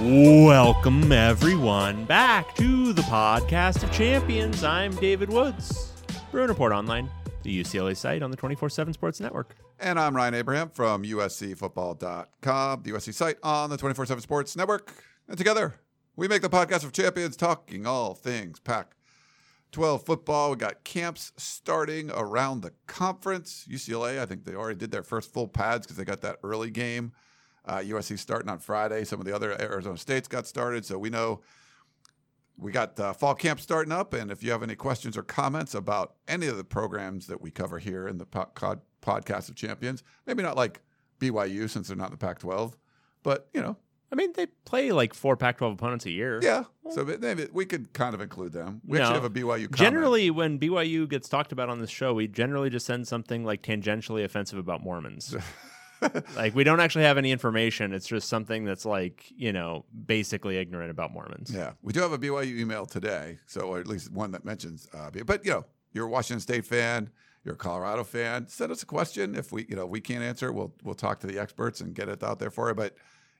Welcome, everyone, back to the podcast of champions. I'm David Woods, Bruin Report Online, the UCLA site on the 24 7 Sports Network. And I'm Ryan Abraham from USCFootball.com, the USC site on the 24 7 Sports Network. And together, we make the podcast of champions talking all things Pac 12 football. We got camps starting around the conference. UCLA, I think they already did their first full pads because they got that early game. Uh, USC starting on Friday. Some of the other Arizona states got started. So we know we got uh, fall camp starting up. And if you have any questions or comments about any of the programs that we cover here in the po- podcast of champions, maybe not like BYU since they're not in the Pac 12, but you know, I mean, they play like four Pac 12 opponents a year. yeah. So maybe we could kind of include them. We No. actually have a BYU comment. Generally, when BYU gets talked about on this show, we generally just send something like tangentially offensive about Mormons. like we don't actually have any information. It's just something that's like you know basically ignorant about Mormons. Yeah, we do have a BYU email today, so or at least one that mentions. Uh, but you know, you're a Washington State fan, you're a Colorado fan. Send us a question. If we, you know, we can't answer, we'll we'll talk to the experts and get it out there for you. But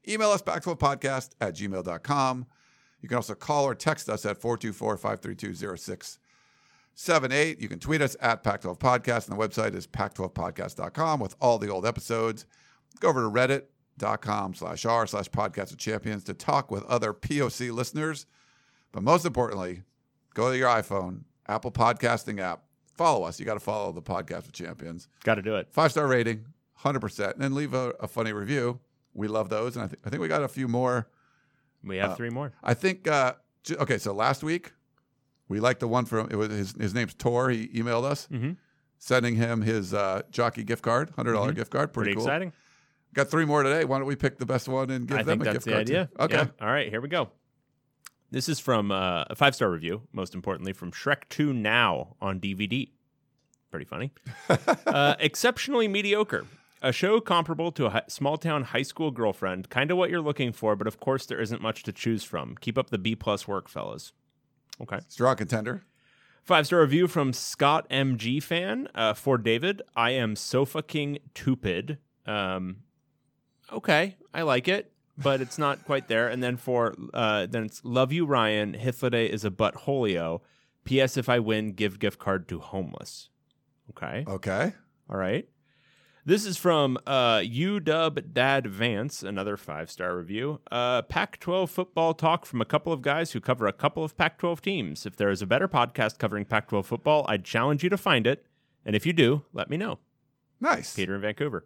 email us back to a podcast at gmail.com. You can also call or text us at 424-532-0678. You can tweet us at Pac-12 Podcast, and the website is pac12podcast.com with all the old episodes. Go over to reddit.com slash r slash podcast of champions to talk with other POC listeners. But most importantly, go to your iPhone, Apple Podcasting app, follow us. You got to follow the podcast of champions. Got to do it. Five star rating, 100%. And then leave a, a funny review. We love those. And I, th- I think we got a few more. We have Uh, three more. I think, uh, j- okay, so last week, we liked the one from, it was his, his name's Tor. He emailed us, Mhm. sending him his uh, jockey gift card, $100 gift card. Pretty, Pretty cool. exciting. Got three more today. Why don't we pick the best one and give I them a gift the card? idea. too? Okay. Yeah. All right, here we go. This is from uh, a five star review, most importantly, from Shrek 2 Now on DVD. Pretty funny. uh, exceptionally mediocre. A show comparable to a small town high school girlfriend. Kind of what you're looking for, but of course, there isn't much to choose from. Keep up the B plus work, fellas. Okay. Strong contender. Five star review from Scott MG fan uh, for David. I am so fucking stupid. Um, okay, I like it, but it's not quite there. And then for uh, then it's Love You Ryan. Hithliday is a buttholio. P.S. If I win, give gift card to homeless. Okay. Okay. All right. This is from uh, UW Dad Vance, another five star review. Uh, Pac 12 football talk from a couple of guys who cover a couple of Pac 12 teams. If there is a better podcast covering Pac 12 football, I'd challenge you to find it. And if you do, let me know. Nice. Peter in Vancouver.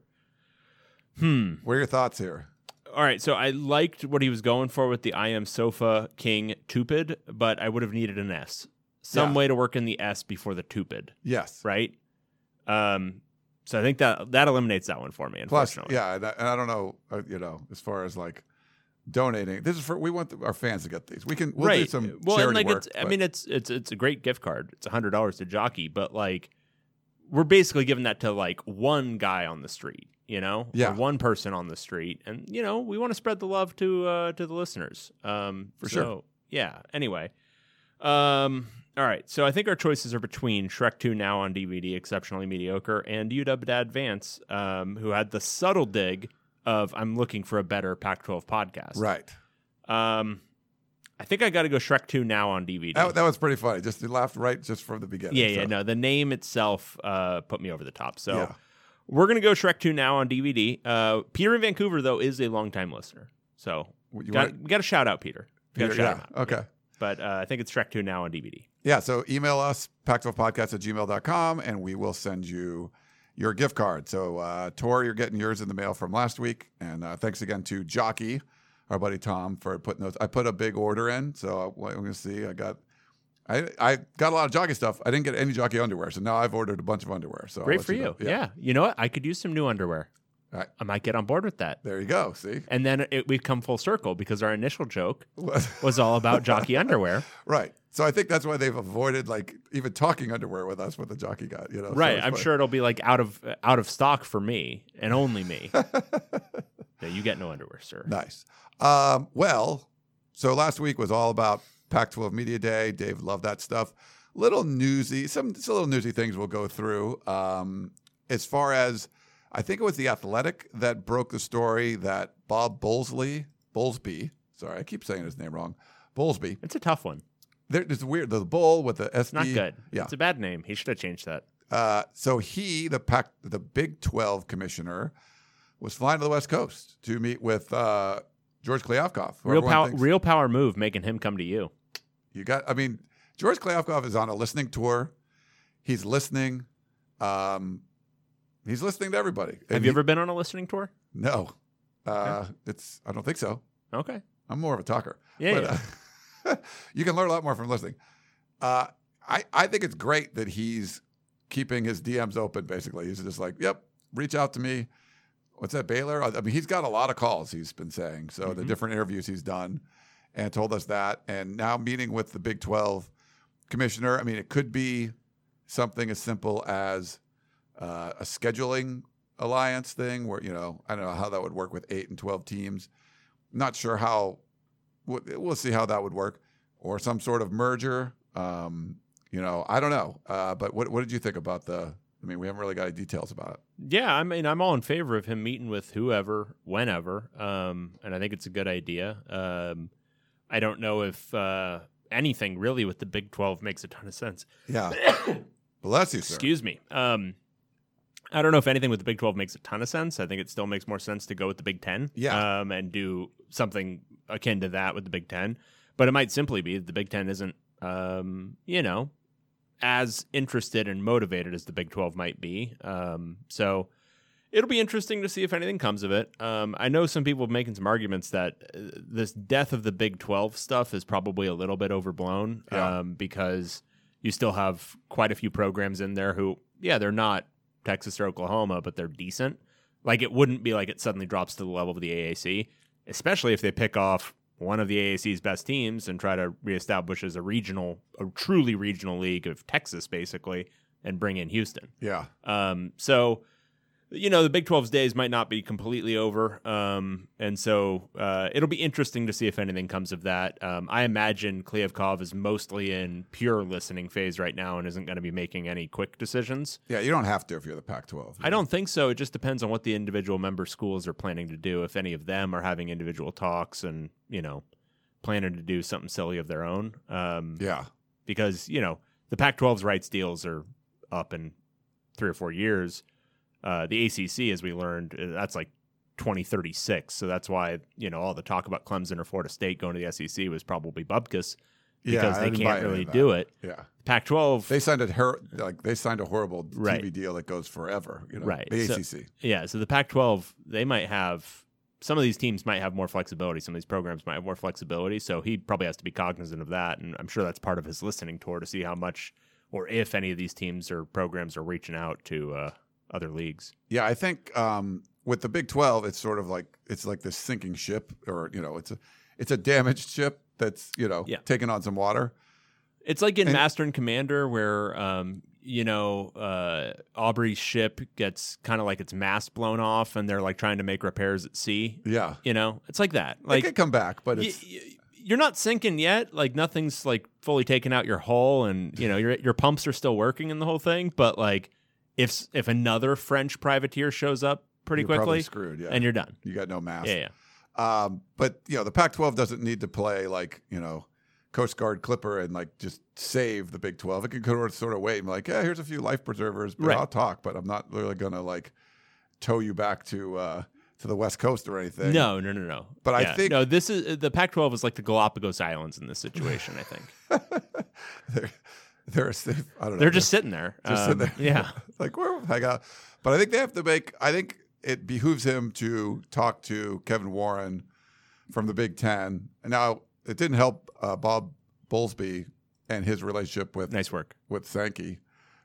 Hmm. What are your thoughts here? All right. So I liked what he was going for with the I am Sofa King Tupid, but I would have needed an S. Some Yeah. way to work in the S before the Tupid, Yes. right? Um, so I think that that eliminates that one for me. Plus, yeah, and I, and I don't know, uh, you know, as far as like donating. This is for we want the, our fans to get these. We can we'll do some well, charity and like work. it's I mean it's it's it's a great gift card. It's a hundred dollars to jockey, but like we're basically giving that to like one guy on the street, you know? Yeah. one person on the street. And you know, we want to spread the love to uh to the listeners. Um For so, sure. Yeah. Anyway. Um all right, so I think our choices are between Shrek 2 now on DVD, exceptionally mediocre, and UW Dad Vance, um, who had the subtle dig of I'm looking for a better Pac-12 podcast. right. Um, I think I got to go Shrek 2 now on DVD. That, that was pretty funny. Just laughed right just from the beginning. yeah, yeah, no, the name itself uh, put me over the top. So Yeah. we're gonna go Shrek 2 now on DVD. Uh, Peter in Vancouver though is a longtime listener, so got want- we got to shout out Peter. Peter, shout yeah. Okay. But uh, I think it's Shrek 2 now on DVD. Yeah, so email us, pac12podcast at gmail.com, and we will send you your gift card. So, uh, Tor, you're getting yours in the mail from last week. And uh, thanks again to Jockey, our buddy Tom, for putting those. I put a big order in. So, I'm going to see. I got. I, I got a lot of jockey stuff. I didn't get any jockey underwear, so now I've ordered a bunch of underwear. So Great for you. know. Yeah. You know what? I could use some new underwear. Right. I might get on board with that. There you go. See, And then it, we've come full circle because our initial joke was all about jockey underwear. right. So I think that's why they've avoided like even talking underwear with us with the jockey guy. You know, Right. it's I'm fine. sure it'll be like out of out of stock for me and only me. yeah, you get no underwear, sir. Nice. Um, well, so last week was all about Pac-12 Media Day. Dave loved that stuff. Little newsy, some, some little newsy things we'll go through. Um, as far as I think it was the Athletic that broke the story that Bob Bowlsley, Bowlsby, sorry, I keep saying his name wrong, Bowlsby. It's a tough one. There, it's weird. The bull with the SD. Not good. Yeah. It's a bad name. He should have changed that. Uh, so he, the Pac, the Big 12 commissioner, was flying to the West Coast to meet with uh, George who Real power thinks- real power move making him come to you. You got. I mean, George Kliavkoff is on a listening tour. He's listening. Um, he's listening to everybody. Have you he- ever been on a listening tour? No. Uh, It's. I don't think so. Okay. I'm more of a talker. Yeah, But, uh, you can learn a lot more from listening. Uh, I I think it's great that he's keeping his DMs open. Basically, he's just like, "Yep, reach out to me." What's that, Baylor? I mean, he's got a lot of calls. He's been saying so. Mm-hmm. The different interviews he's done, and told us that. And now meeting with the Big Twelve commissioner. I mean, it could be something as simple as uh, a scheduling alliance thing, where you know, I don't know how that would work with eight and twelve teams. Not sure how. We'll see how that would work, or some sort of merger. Um, you know, I don't know. Uh, but what what did you think about the? I mean, we haven't really got any details about it. Yeah, I mean, I'm all in favor of him meeting with whoever, whenever, um, and I think it's a good idea. Um, I don't know if uh, anything really with the Big 12 makes a ton of sense. Yeah. Bless you, sir. Excuse me. Um, I don't know if anything with the Big 12 makes a ton of sense. I think it still makes more sense to go with the Big 10 Yeah. um, and do something akin to that with the Big 10. But it might simply be that the Big 10 isn't, um, you know, as interested and motivated as the Big 12 might be. Um, so it'll be interesting to see if anything comes of it. Um, I know some people making some arguments that uh, this death of the Big 12 stuff is probably a little bit overblown Yeah. um, because you still have quite a few programs in there who, yeah, they're not Texas or Oklahoma, but they're decent. Like it wouldn't be like it suddenly drops to the level of the AAC, especially if they pick off one of the AAC's best teams and try to reestablish as a regional, a truly regional league of Texas, basically, and bring in Houston. Yeah. Um, so, you know, the Big 12's days might not be completely over. Um, and so uh, it'll be interesting to see if anything comes of that. Um, I imagine Kliavkoff is mostly in pure listening phase right now and isn't going to be making any quick decisions. Yeah. You don't have to if you're the Pac-12. I don't think so. It just depends on what the individual member schools are planning to do. If any of them are having individual talks and, you know, planning to do something silly of their own. Um, Yeah. because you know the Pac-12's rights deals are up in three or four years. Uh, the ACC, as we learned, uh, that's like 2036. So that's why you know all the talk about Clemson or Florida State going to the SEC was probably bubkus because I they can't really do it. Yeah. Pac-12, They signed a her- like they signed a horrible Right. TV deal that goes forever. You know, Right. The So- ACC. yeah. So the Pac-12, they might have some of these teams might have more flexibility. Some of these programs might have more flexibility. So he probably has to be cognizant of that, and I'm sure that's part of his listening tour to see how much or if any of these teams or programs are reaching out to uh, other leagues. Yeah, I think um, with the Big Twelve, it's sort of like it's like this sinking ship, or you know, it's a it's a damaged ship that's you know Yeah. taking on some water. It's like in And- Master and Commander where um, you know, uh, Aubrey's ship gets kind of like its mast blown off and they're like trying to make repairs at sea. Yeah, You know, it's like that. like it could come back, but y- y- you're not sinking yet. Like nothing's like fully taken out your hull, and you know your your pumps are still working in the whole thing. But like if if another French privateer shows up pretty you're quickly, screwed. Yeah, and you're done. you got no mass. Yeah, yeah. Um, but you know, the Pac-12 doesn't need to play like you know, Coast Guard Clipper and like just save the Big 12. It can sort of, sort of wait and be like, yeah, here's a few life preservers, but Right. I'll talk, but I'm not really gonna like tow you back to uh, to the West Coast or anything. No, no, no, no. But I think- no. This is the Pac-12 is like the Galapagos Islands in this situation. I think they're. I don't know. they're just sitting there. Just Um, sitting there. Yeah, like where hang out. But I think they have to make. I think it behooves him to talk to Kevin Warren from the Big Ten. And now it didn't help uh, Bob Bowlsby and his relationship with nice work. with Sankey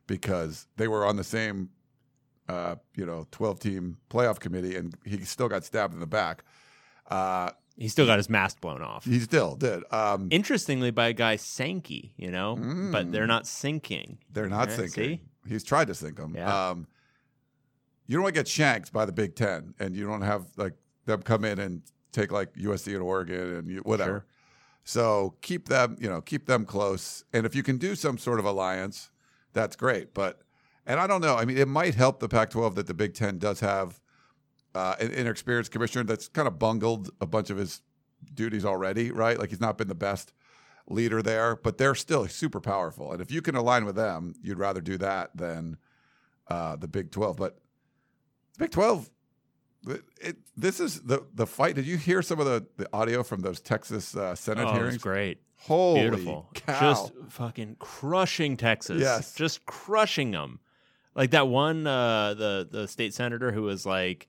because they were on the same uh, you know, 12 team playoff committee, and he still got stabbed in the back. Uh, He still got his mask blown off. he still did. Um, Interestingly, by a guy Sankey, you know, but they're not sinking. they're not Yeah, sinking. see? He's tried to sink them. Yeah. Um, you don't want to get shanked by the Big Ten, and you don't have like them come in and take like USC and Oregon and you, whatever. Sure. So keep them, you know, keep them close. And if you can do some sort of alliance, that's great. But and I don't know. I mean, it might help the Pac-12 that the Big Ten does have uh, an inexperienced commissioner that's kind of bungled a bunch of his duties already, right? Like he's not been the best leader there, but they're still super powerful. And if you can align with them, you'd rather do that than uh, the Big 12. But the Big 12, it, it, this is the the fight. Did you hear some of the, the audio from those Texas uh, Senate Oh, hearings? great. Holy Beautiful. cow! Just fucking crushing Texas. Yes. Just crushing them. Like that one, uh, the the state senator who was like,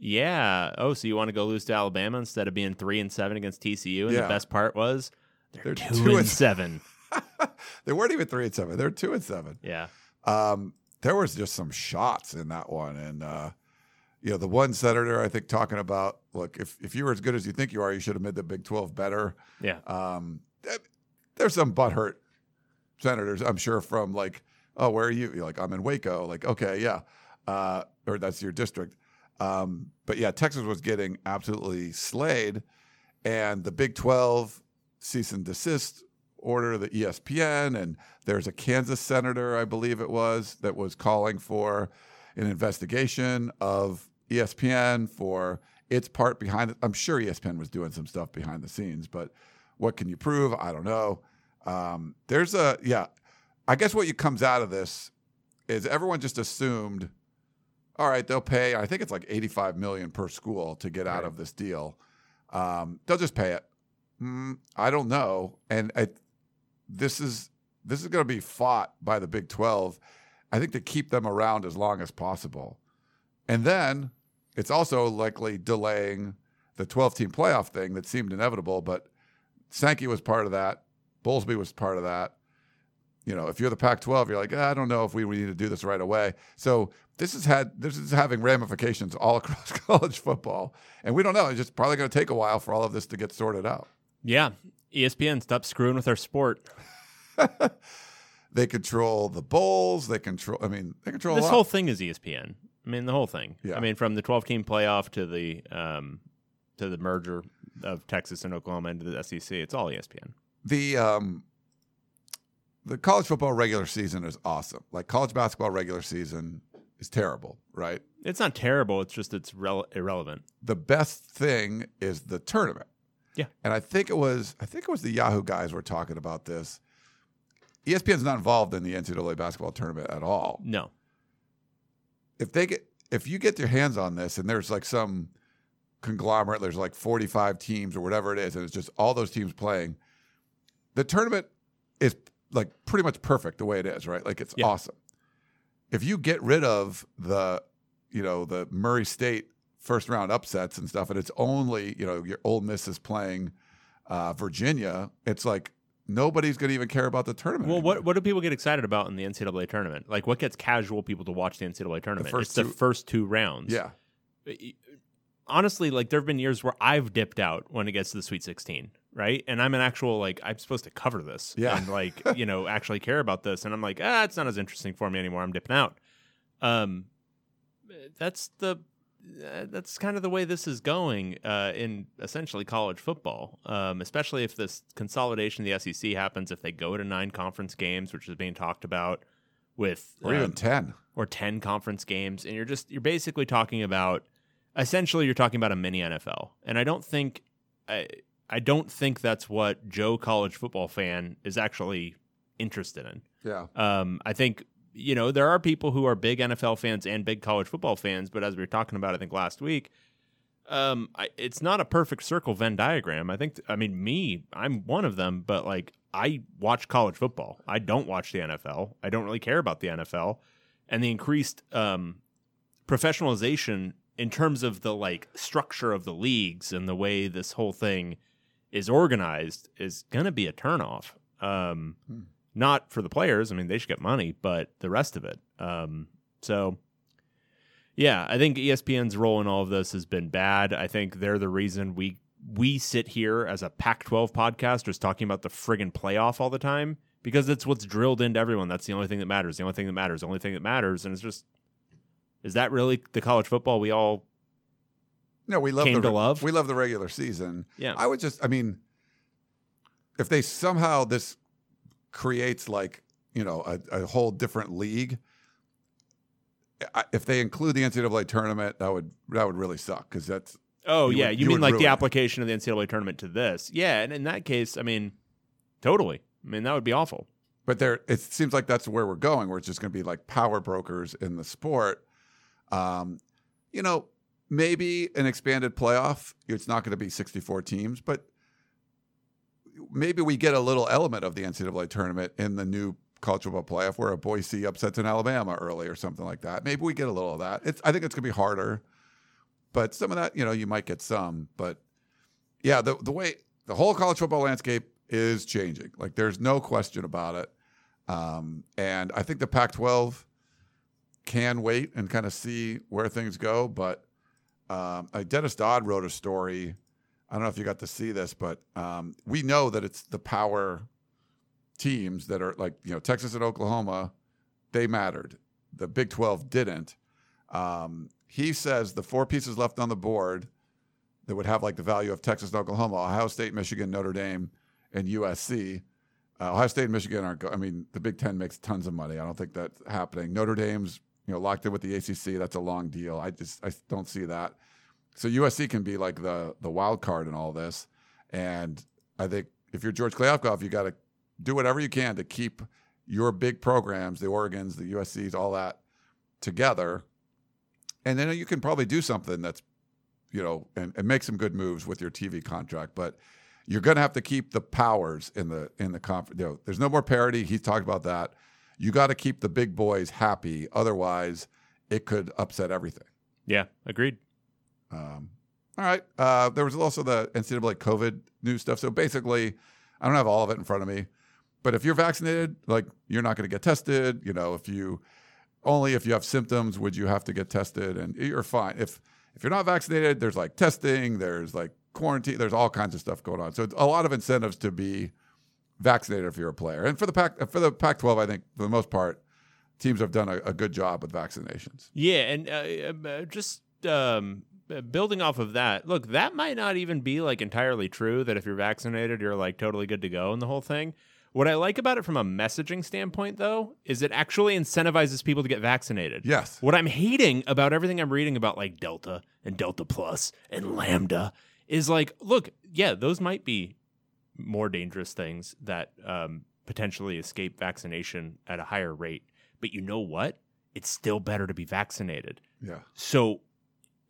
"Yeah, oh, so you want to go lose to Alabama instead of being three and seven against TCU?" And Yeah. the best part was they're, They're two, two and and- seven. they weren't even three and seven; they're two and seven. Yeah, Um, there was just some shots in that one, and uh, you know, the one senator I think talking about, look, if if you were as good as you think you are, you should have made the Big Twelve better. yeah. Um, there's some butthurt senators, I'm sure, from like, oh, where are you? You're like, I'm in Waco. Like, okay, yeah, uh, or that's your district. Um, but yeah, Texas was getting absolutely slayed, and the Big 12 cease and desist order, the ESPN, and there's a Kansas senator, I believe it was, that was calling for an investigation of ESPN for its part behind it. I'm sure ESPN was doing some stuff behind the scenes, but what can you prove? I don't know. Um, there's a yeah. I guess what comes out of this is everyone just assumed, all right, they'll pay. I think it's like 85 million per school to get out Right. of this deal. Um, they'll just pay it. Mm, I don't know, and I, this is this is going to be fought by the Big 12. I think to keep them around as long as possible, and then it's also likely delaying the 12 team playoff thing that seemed inevitable, but Sankey was part of that. Bowlsby was part of that. You know, if you're the Pac-12, you're like, "Ah, I don't know if we, we need to do this right away. So this has had this is having ramifications all across college football, and we don't know. It's just probably going to take a while for all of this to get sorted out. Yeah. ESPN, stop screwing with our sport. They control the bowls. They control. I mean, they control This whole thing is ESPN. I mean, the whole thing. Yeah. I mean, from the 12 team playoff to the um, to the merger of Texas and Oklahoma into the SEC, it's all ESPN. the um the college football regular season is awesome. Like college basketball regular season is terrible, right? It's not terrible. It's just it's rele- irrelevant. the best thing is the tournament. Yeah. And I think it was I think it was the Yahoo guys were talking about this. ESPN's not involved in the NCAA basketball tournament at all. No. If they get if you get your hands on this and there's like some conglomerate, there's like 45 teams or whatever it is, and it's just all those teams playing, the tournament is like pretty much perfect the way it is, right? Like it's Yeah. awesome. If you get rid of the, you know, the Murray State first round upsets and stuff, and it's only, you know, your Ole Miss is playing uh, Virginia, it's like nobody's going to even care about the tournament. Well, anymore. what what do people get excited about in the NCAA tournament? Like, what gets casual people to watch the NCAA tournament? first it's the first two rounds. Yeah. Honestly, like there have been years where I've dipped out when it gets to the Sweet 16, right? And I'm an actual like I'm supposed to cover this, Yeah. and like you know actually care about this, and I'm like ah, it's not as interesting for me anymore. I'm dipping out. Um, that's the uh, that's kind of the way this is going uh, in essentially college football, um, especially if this consolidation of the SEC happens. If they go to nine conference games, which is being talked about, with Or even um, 10. or 10 conference games and you're just you're basically talking about essentially you're talking about a mini NFL. And I don't think I I don't think that's what Joe college football fan is actually interested in. Yeah. Um I think you know there are people who are big NFL fans and big college football fans, but as we were talking about I think last week um I, it's not a perfect circle Venn diagram. I think I mean me, I'm one of them, but like I watch college football. I don't watch the NFL. I don't really care about the NFL and the increased um, professionalization in terms of the like structure of the leagues and the way this whole thing is organized is going to be a turnoff. Um, Hmm. Not for the players. I mean, they should get money, but the rest of it. Um, so Yeah, I think ESPN's role in all of this has been bad. I think they're the reason we we sit here as a Pac-12 podcast just talking about the friggin' playoff all the time because it's what's drilled into everyone. That's the only thing that matters. The only thing that matters. The only thing that matters. And it's just, is that really the college football we all? No, we love Came the, to love? We love the regular season. Yeah. I would just, I mean, if they somehow this creates like you know a, a whole different league, I- if they include the NCAA tournament, that would that would really suck because that's Oh You yeah, would- you, you mean like the it. application of the NCAA tournament to this? Yeah, and in that case, I mean, totally. I mean, that would be awful. But there, it seems like that's where we're going, where it's just going to be like power brokers in the sport. Um, you know, maybe an expanded playoff. It's not going to be 64 teams, but maybe we get a little element of the NCAA tournament in the new college football playoff, where a Boise upsets an Alabama early or something like that. Maybe we get a little of that. It's, I think it's going to be harder, but some of that, you know, you might get some. But yeah, the the way the whole college football landscape is changing. Like there's no question about it. Um, and I think the Pac-12 can wait and kind of see where things go. But um, uh, Dennis Dodd wrote a story. I don't know if you got to see this, but um, we know that it's the power teams that are like you know Texas and Oklahoma. They mattered. The Big 12 didn't. Um, he says the four pieces left on the board that would have like the value of Texas and Oklahoma, Ohio State, Michigan, Notre Dame, and USC. Uh, Ohio State and Michigan aren't. Go- I mean, the Big Ten makes tons of money. I don't think that's happening. Notre Dame's you know locked in with the ACC. That's a long deal. I just I don't see that. So USC can be like the the wild card in all this. And I think if you're George Kliavkoff, you got to do whatever you can to keep your big programs, the Oregons, the USC's, all that together. And then you can probably do something that's, you know, and, and make some good moves with your TV contract. But you're going to have to keep the powers in the in the conference. You know, there's no more parity. He's talked about that. You got to keep the big boys happy. Otherwise, it could upset everything. Yeah, agreed. Um, all right. Uh, there was also the NCAA COVID news stuff. So basically, I don't have all of it in front of me, but if you're vaccinated, like you're not going to get tested. You know, if you only if you have symptoms would you have to get tested, and you're fine. If if you're not vaccinated, there's like testing, there's like quarantine, there's all kinds of stuff going on. So it's a lot of incentives to be vaccinated if you're a player. And for the Pac for the Pac-12, I think for the most part, teams have done a, a good job with vaccinations. Yeah, and uh, uh, just um, uh, building off of that, look, that might not even be like entirely true. That if you're vaccinated, you're like totally good to go in the whole thing. What I like about it from a messaging standpoint, though, is it actually incentivizes people to get vaccinated. Yes. What I'm hating about everything I'm reading about like Delta and Delta Plus and Lambda is like, look, yeah, those might be more dangerous things that um, potentially escape vaccination at a higher rate. But you know what? It's still better to be vaccinated. Yeah. So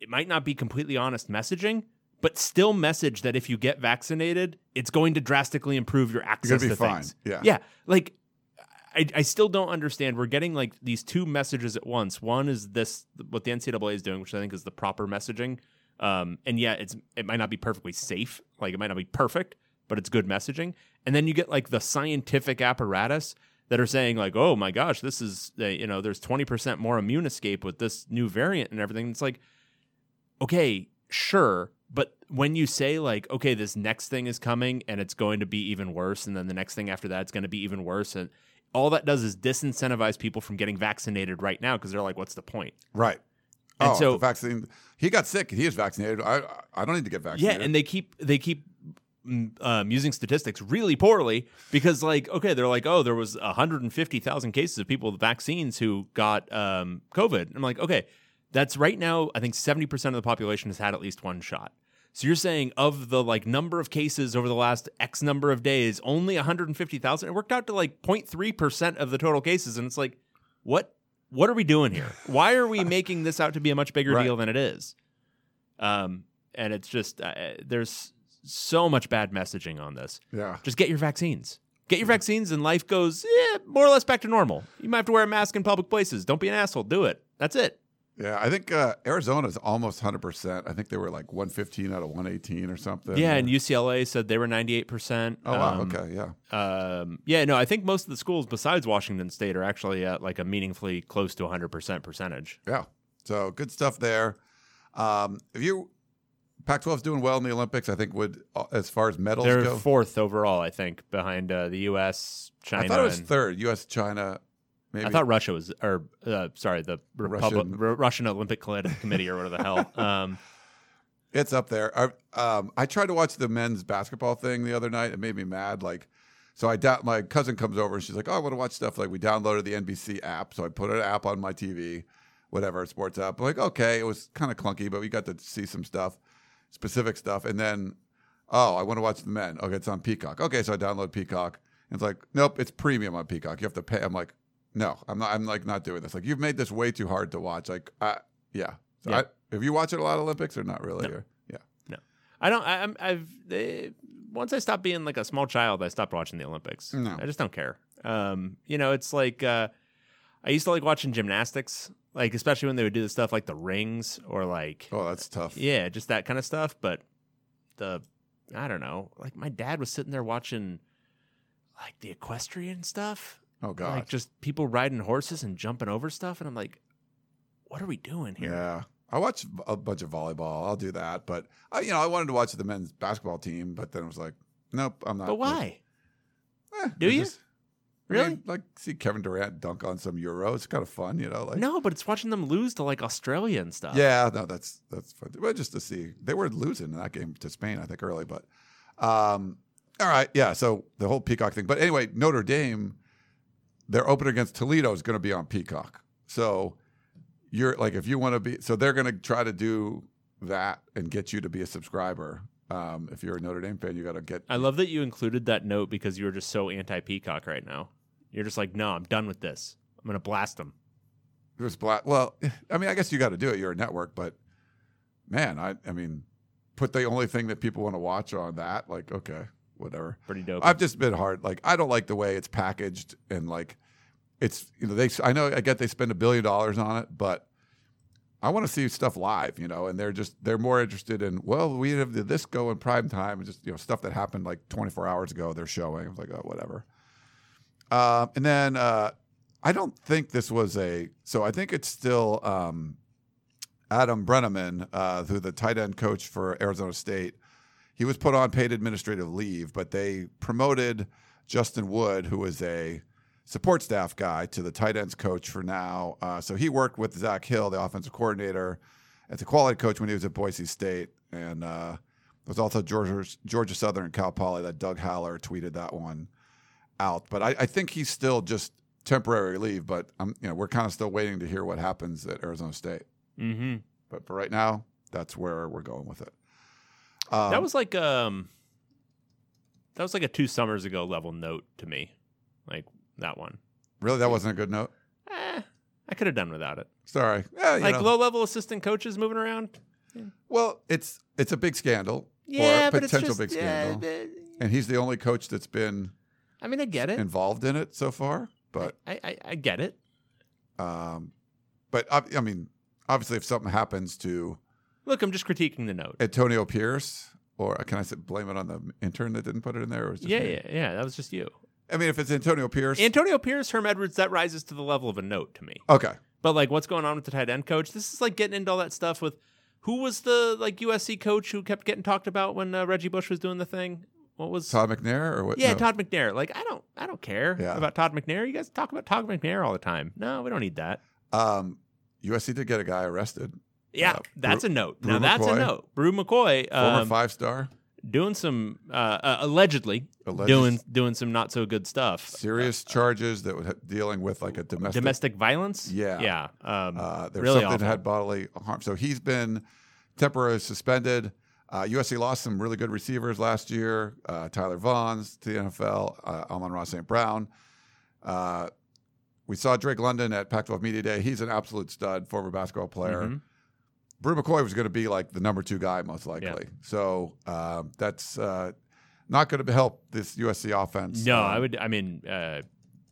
it might not be completely honest messaging, but still message that if you get vaccinated, it's going to drastically improve your access to fine. things. Yeah. Yeah. Like I, I still don't understand. We're getting like these two messages at once. One is this what the NCAA is doing, which I think is the proper messaging. Um, and yeah, it's it might not be perfectly safe, like it might not be perfect, but it's good messaging. And then you get like the scientific apparatus that are saying like, oh my gosh, this is uh, you know, there's twenty percent more immune escape with this new variant and everything. It's like, okay, sure, but when you say like, okay, this next thing is coming and it's going to be even worse, and then the next thing after that it's going to be even worse, and all that does is disincentivize people from getting vaccinated right now because they're like, what's the point? Right. And oh, so- the vaccine. He got sick. He is vaccinated. I I don't need to get vaccinated. Yeah, and they keep they keep um, using statistics really poorly because like okay, they're like oh there was 150,000 cases of people with vaccines who got um, COVID. I'm like okay, that's right now. I think 70 percent of the population has had at least one shot. So you're saying of the like number of cases over the last X number of days, only 150,000. It worked out to like 0.3 percent of the total cases, and it's like what what are we doing here? Why are we making this out to be a much bigger Right. deal than it is? Um, and it's just uh, there's so much bad messaging on this. yeah. Just get your vaccines. Get your vaccines, and life goes eh, more or less back to normal. You might have to wear a mask in public places. Don't be an asshole. Do it. That's it. Yeah, I think uh, Arizona's almost 100%. I think they were like 115 out of 118 or something. Yeah, and UCLA said they were 98%. Oh, wow. Um, okay. Yeah. Um, yeah, no, I think most of the schools besides Washington State are actually at like a meaningfully close to 100% percentage. Yeah. So good stuff there. Um, if you Pac-12 is doing well in the Olympics, I think would uh, as far as medals They're go. fourth overall, I think, behind uh, the U.S., China. I thought it was and- third. U.S. China. Maybe I thought Russia was, or uh, sorry, the Republic, Russian- Russian, Russian Olympic Committee or whatever the hell. Um, It's up there. I, um, I tried to watch the men's basketball thing the other night. It made me mad. Like, so I my cousin comes over and she's like, "Oh, I want to watch stuff." Like, we downloaded the NBC app, so I put an app on my TV, whatever sports app. I'm like, okay, it was kind of clunky, but we got to see some stuff, specific stuff. And then, oh, I want to watch the men. Okay, it's on Peacock. Okay, so I download Peacock. And it's like, nope, it's premium on Peacock. You have to pay. I'm like, no, I'm not. I'm like not doing this. Like, you've made this way too hard to watch. Like, I, yeah. So Yeah. I, have you watched a lot of Olympics or not really? No. Or- yeah. No, I don't. I, I'm. I've eh, once I stopped being like a small child, I stopped watching the Olympics. No. I just don't care. Um, you know, it's like uh, I used to like watching gymnastics, like especially when they would do the stuff like the rings or like Oh, that's tough. yeah, just that kind of stuff. But the I don't know, like my dad was sitting there watching like the equestrian stuff, Oh God. like just people riding horses and jumping over stuff, and I'm like, what are we doing here? yeah. I watched a bunch of volleyball. I'll do that, but I, you know, I wanted to watch the men's basketball team, but then it was like, nope, I'm not. But why? Eh, Do you? just- I Really? mean, like see Kevin Durant dunk on some Euro. It's kind of fun, you know. Like no, but it's watching them lose to like Australia and stuff. Yeah, no, that's that's fun. But just to see, they were losing in that game to Spain, I think, early. But um, all right, yeah. So the whole Peacock thing. But anyway, Notre Dame, their opener against Toledo is going to be on Peacock. So you're like, if you want to be, so they're going to try to do that and get you to be a subscriber. Um, if you're a Notre Dame fan, you got to get. I love that you included that note because you were just so anti Peacock right now. You're just like, no, I'm done with this. I'm gonna blast them. There's blast. Well, I mean, I guess you got to do it. You're a network, but man, I, I mean, put the only thing that people want to watch on that. Like, okay, whatever. Pretty dope. I've just been hard. Like, I don't like the way it's packaged and like, it's you know they. I know I get they spend a billion dollars on it, but I want to see stuff live. You know, and they're just they're more interested in well, we have this go in prime time and just you know stuff that happened like 24 hours ago. They're showing. I was like, oh, whatever. Um, and then uh, I don't think this was a. So I think it's still um, Adam Brenneman, uh, who the tight end coach for Arizona State. He was put on paid administrative leave, but they promoted Justin Wood, who was a support staff guy, to the tight ends coach for now. Uh, so he worked with Zak Hill, the offensive coordinator, as a quality coach when he was at Boise State, and uh, was also Georgia Georgia Southern and Cal Poly. That Doug Haller tweeted that one out, but I, I think he's still just temporary leave. But I'm, you know, we're kind of still waiting to hear what happens at Arizona State. mm-hmm. But for right now, that's where we're going with it. Um, that was like um, that was like a two summers ago level note to me, like that one. really that wasn't a good note. Eh, I could have done without it. Sorry, yeah, Like know. low level assistant coaches moving around. Well, it's it's a big scandal Yeah, or a but potential just, big yeah, scandal, eh, and he's the only coach that's been I mean, I get it. involved in it so far. But I, I, I get it. um, but I, I mean, obviously, if something happens to Look, I'm just critiquing the note. Antonio Pierce, or can I say, blame it on the intern that didn't put it in there? Or Yeah, me? yeah, yeah. That was just you. I mean, if it's Antonio Pierce, Antonio Pierce, Herm Edwards, that rises to the level of a note to me. okay, But like, what's going on with the tight end coach? This is like getting into all that stuff with who was the like USC coach who kept getting talked about when uh, Reggie Bush was doing the thing. What was? Todd McNair or what? yeah, no. Todd McNair. Like, I don't, I don't care Yeah. about Todd McNair. You guys talk about Todd McNair all the time. No, we don't need that. Um, USC did get a guy arrested, Yeah, Uh, that's Bru- a note. Bru now that's a note. Bru McCoy, former um, five star, doing some uh, uh, allegedly Alleged- doing doing some not so good stuff. serious charges that was dealing with like a domestic. Domestic violence. Yeah. yeah. Um, uh, there's really something awful. that had bodily harm. So he's been temporarily suspended. Uh, USC lost some really good receivers last year. Uh, Tyler Vaughns to the NFL, uh, Amon-Ra St. Brown. Uh, we saw Drake London at Pac 12 Media Day. He's an absolute stud, former basketball player. Mhm. Bru McCoy was going to be like the number two guy, most likely. So um, that's uh, not going to help this USC offense. No, Um, I would. I mean, uh,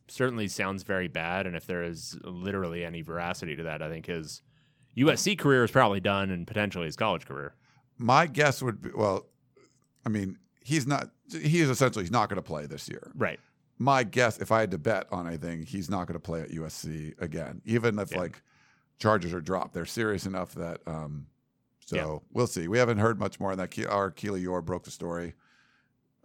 certainly sounds very bad. And if there is literally any veracity to that, I think his USC career is probably done, and potentially his college career. My guess would be well, I mean, he's not, he is essentially, he's not going to play this year. Right. my guess, if I had to bet on anything, he's not going to play at USC again. Even if Yeah. like charges are dropped. They're serious enough that. Um, so Yeah. we'll see. We haven't heard much more on that. Our Keely Eure broke the story.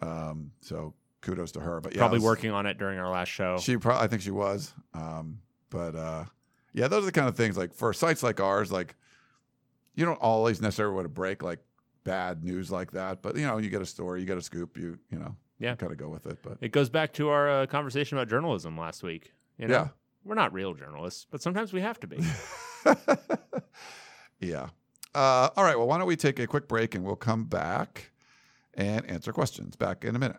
Um, so kudos to her. But yeah, Probably was- working on it during our last show. She probably, I think she was. Um, but uh, yeah, those are the kind of things like for sites like ours, like you don't always necessarily want to break like bad news like that, but you know, you get a story, you get a scoop, you you know, Yeah. kind of go with it. But It goes back to our uh, conversation about journalism last week. You know? Yeah. We're not real journalists, but sometimes we have to be. yeah. Uh, all right. Well, why don't we take a quick break and we'll come back and answer questions. Back in a minute.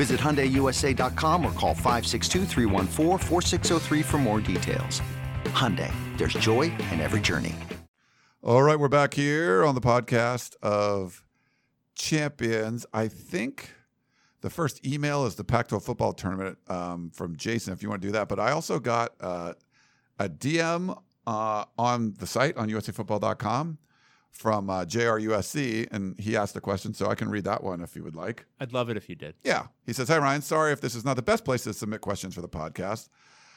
Visit HyundaiUSA.com or call 562-314-4603 for more details. Hyundai, there's joy in every journey. All right, we're back here on the podcast of champions. I think the first email is the Pac-12 football tournament um, from Jason. If you want to do that, but I also got uh, a DM uh, on the site on USCFootball.com from uh, JRUSC, and he asked a question, so I can read that one if you would like. I'd love it if you did. Yeah. He says, Hi, Ryan. Sorry if this is not the best place to submit questions for the podcast,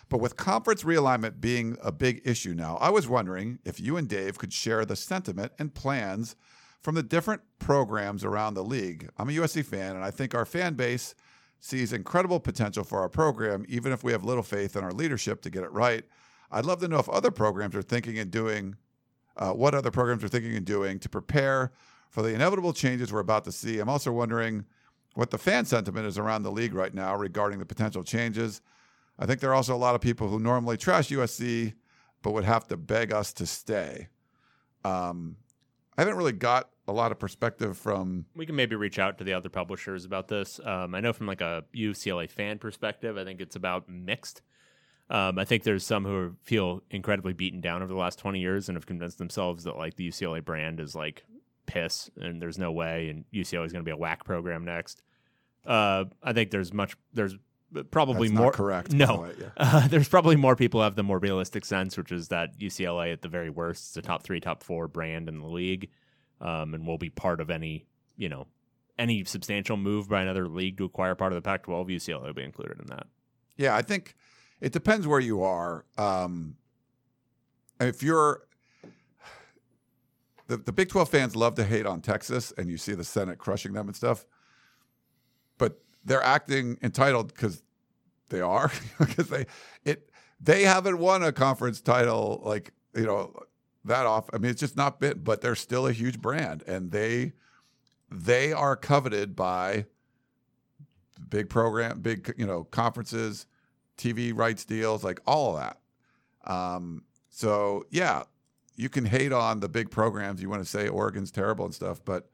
but with conference realignment being a big issue now, I was wondering if you and Dave could share the sentiment and plans from the different programs around the league. I'm a USC fan, and I think our fan base sees incredible potential for our program, even if we have little faith in our leadership to get it right. I'd love to know if other programs are thinking and doing uh, what other programs are thinking and doing to prepare for the inevitable changes we're about to see. I'm also wondering what the fan sentiment is around the league right now regarding the potential changes. I think there are also a lot of people who normally trash USC, but would have to beg us to stay. Um, I haven't really got a lot of perspective from. We can maybe reach out to the other publishers about this. Um, I know from like a UCLA fan perspective, I think it's about mixed. Um, I think there's some who feel incredibly beaten down over the last 20 years and have convinced themselves that like the UCLA brand is like piss and there's no way and UCLA is going to be a whack program next. Uh, I think there's much there's probably That's more correct, No, yeah. uh, there's probably more people have the more realistic sense, which is that UCLA at the very worst is a top three, top four brand in the league, um, and will be part of any you know any substantial move by another league to acquire part of the Pac-12. UCLA will be included in that. Yeah, I think it depends where you are. Um, if you're the, the Big 12 fans love to hate on Texas, and you see the Senate crushing them and stuff, but they're acting entitled because they are because they it they haven't won a conference title like you know that off. I mean, it's just not been, but they're still a huge brand, and they they are coveted by big program, big you know conferences, TV rights deals, like all of that. Um, so yeah, you can hate on the big programs. You want to say Oregon's terrible and stuff, but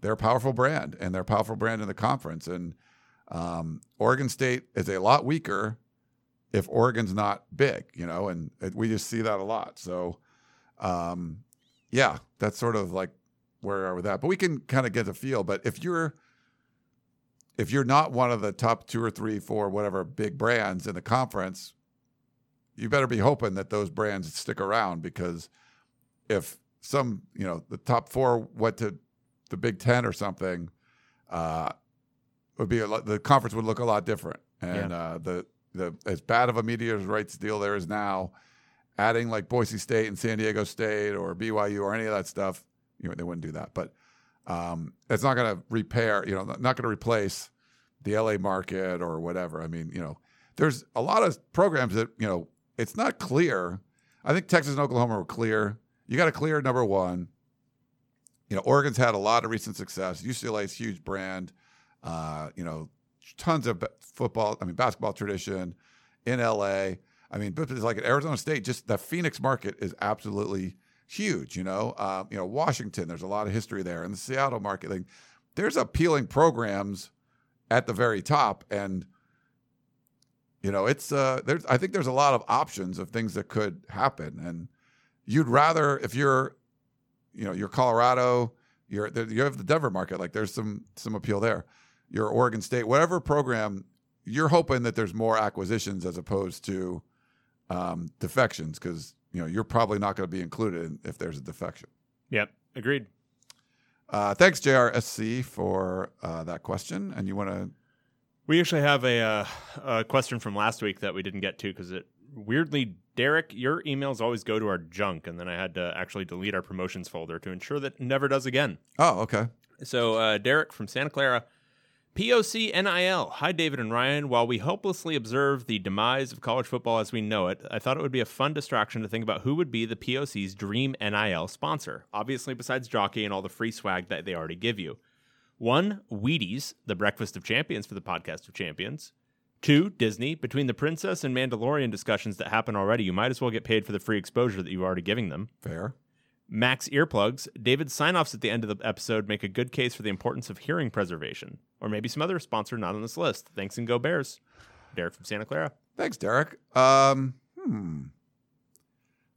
they're a powerful brand, and they're a powerful brand in the conference. And um, Oregon State is a lot weaker if Oregon's not big, you know, and it, we just see that a lot. So um, yeah, that's sort of like where we are with that. But we can kind of get a feel. But if you're if you're not one of the top two or three, four, whatever big brands in the conference, you better be hoping that those brands stick around because if some, you know, the top four went to the Big Ten or something, uh, would be a lot, the conference would look a lot different. And uh, the the as bad of a media rights deal there is now, adding like Boise State and San Diego State or BYU or any of that stuff, you know, they wouldn't do that. But um, it's not going to repair, you know, not going to replace the LA market or whatever. I mean, you know, there's a lot of programs that, you know, it's not clear. I think Texas and Oklahoma were clear. You got to clear number one. You know, Oregon's had a lot of recent success. UCLA's huge brand. Uh, you know, tons of football, I mean, basketball tradition in LA. I mean, but it's like at Arizona State, just the Phoenix market is absolutely huge. You know, uh, you know Washington. There's a lot of history there, and the Seattle market. Like, there's appealing programs at the very top, and you know, it's uh, there's. I think there's a lot of options of things that could happen, and you'd rather if you're, you know, you're Colorado, you're you have the Denver market. Like, there's some some appeal there. You're Oregon State, whatever program. You're hoping that there's more acquisitions as opposed to um, defections because you know you're probably not going to be included if there's a defection. Yep, agreed. Uh, thanks, JRSC, for uh, that question. And you want to? We actually have a, uh, a question from last week that we didn't get to because it weirdly, Derek, your emails always go to our junk, and then I had to actually delete our promotions folder to ensure that it never does again. Oh, okay. So, uh, Derek from Santa Clara, POC NIL. Hi, David and Ryan. While we hopelessly observe the demise of college football as we know it, I thought it would be a fun distraction to think about who would be the POC's dream NIL sponsor. Obviously, besides Jockey and all the free swag that they already give you. One, Wheaties, the breakfast of champions for the podcast of champions. Two, Disney. Between the Princess and Mandalorian discussions that happen already, you might as well get paid for the free exposure that you're already giving them. Fair. Mack's earplugs. David's sign offs at the end of the episode make a good case for the importance of hearing preservation. Or maybe some other sponsor not on this list. Thanks and go Bears. Derek from Santa Clara. Thanks, Derek. Um, hmm.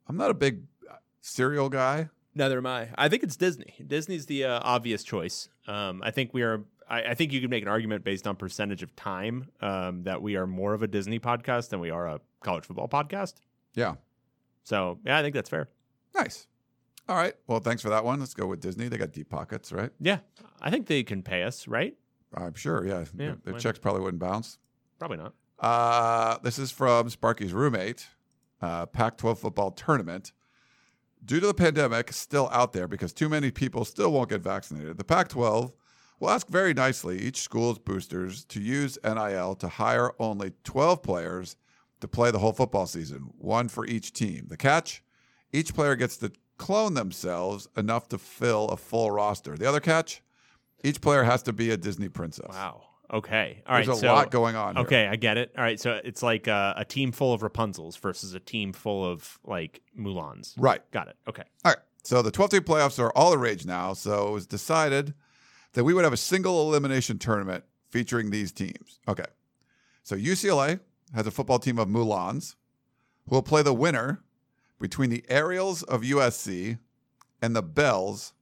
I'm not a big uh, cereal guy. Neither am I. I think it's Disney. Disney's the uh, obvious choice. Um, I think we are. I, I think you could make an argument based on percentage of time um, that we are more of a Disney podcast than we are a college football podcast. Yeah. So yeah, I think that's fair. Nice. All right. Well, thanks for that one. Let's go with Disney. They got deep pockets, right? Yeah, I think they can pay us, right? I'm sure. Yeah. Yeah, Their- checks probably wouldn't bounce. Probably not. Uh, this is from Sparky's roommate, uh, Pac 12 football tournament. Due to the pandemic still out there because too many people still won't get vaccinated, the Pac 12 will ask very nicely each school's boosters to use NIL to hire only 12 players to play the whole football season, one for each team. The catch each player gets to clone themselves enough to fill a full roster. The other catch each player has to be a Disney princess. Wow. Okay. All right. There's a so- lot going on. here. Okay, I get it. All right, so it's like uh, a team full of Rapunzels versus a team full of like Mulans. Right. Got it. Okay. All right. So the 12 team playoffs are all the rage now. So it was decided that we would have a single elimination tournament featuring these teams. Okay. So UCLA has a football team of Mulans who will play the winner between the Ariels of USC and the Bells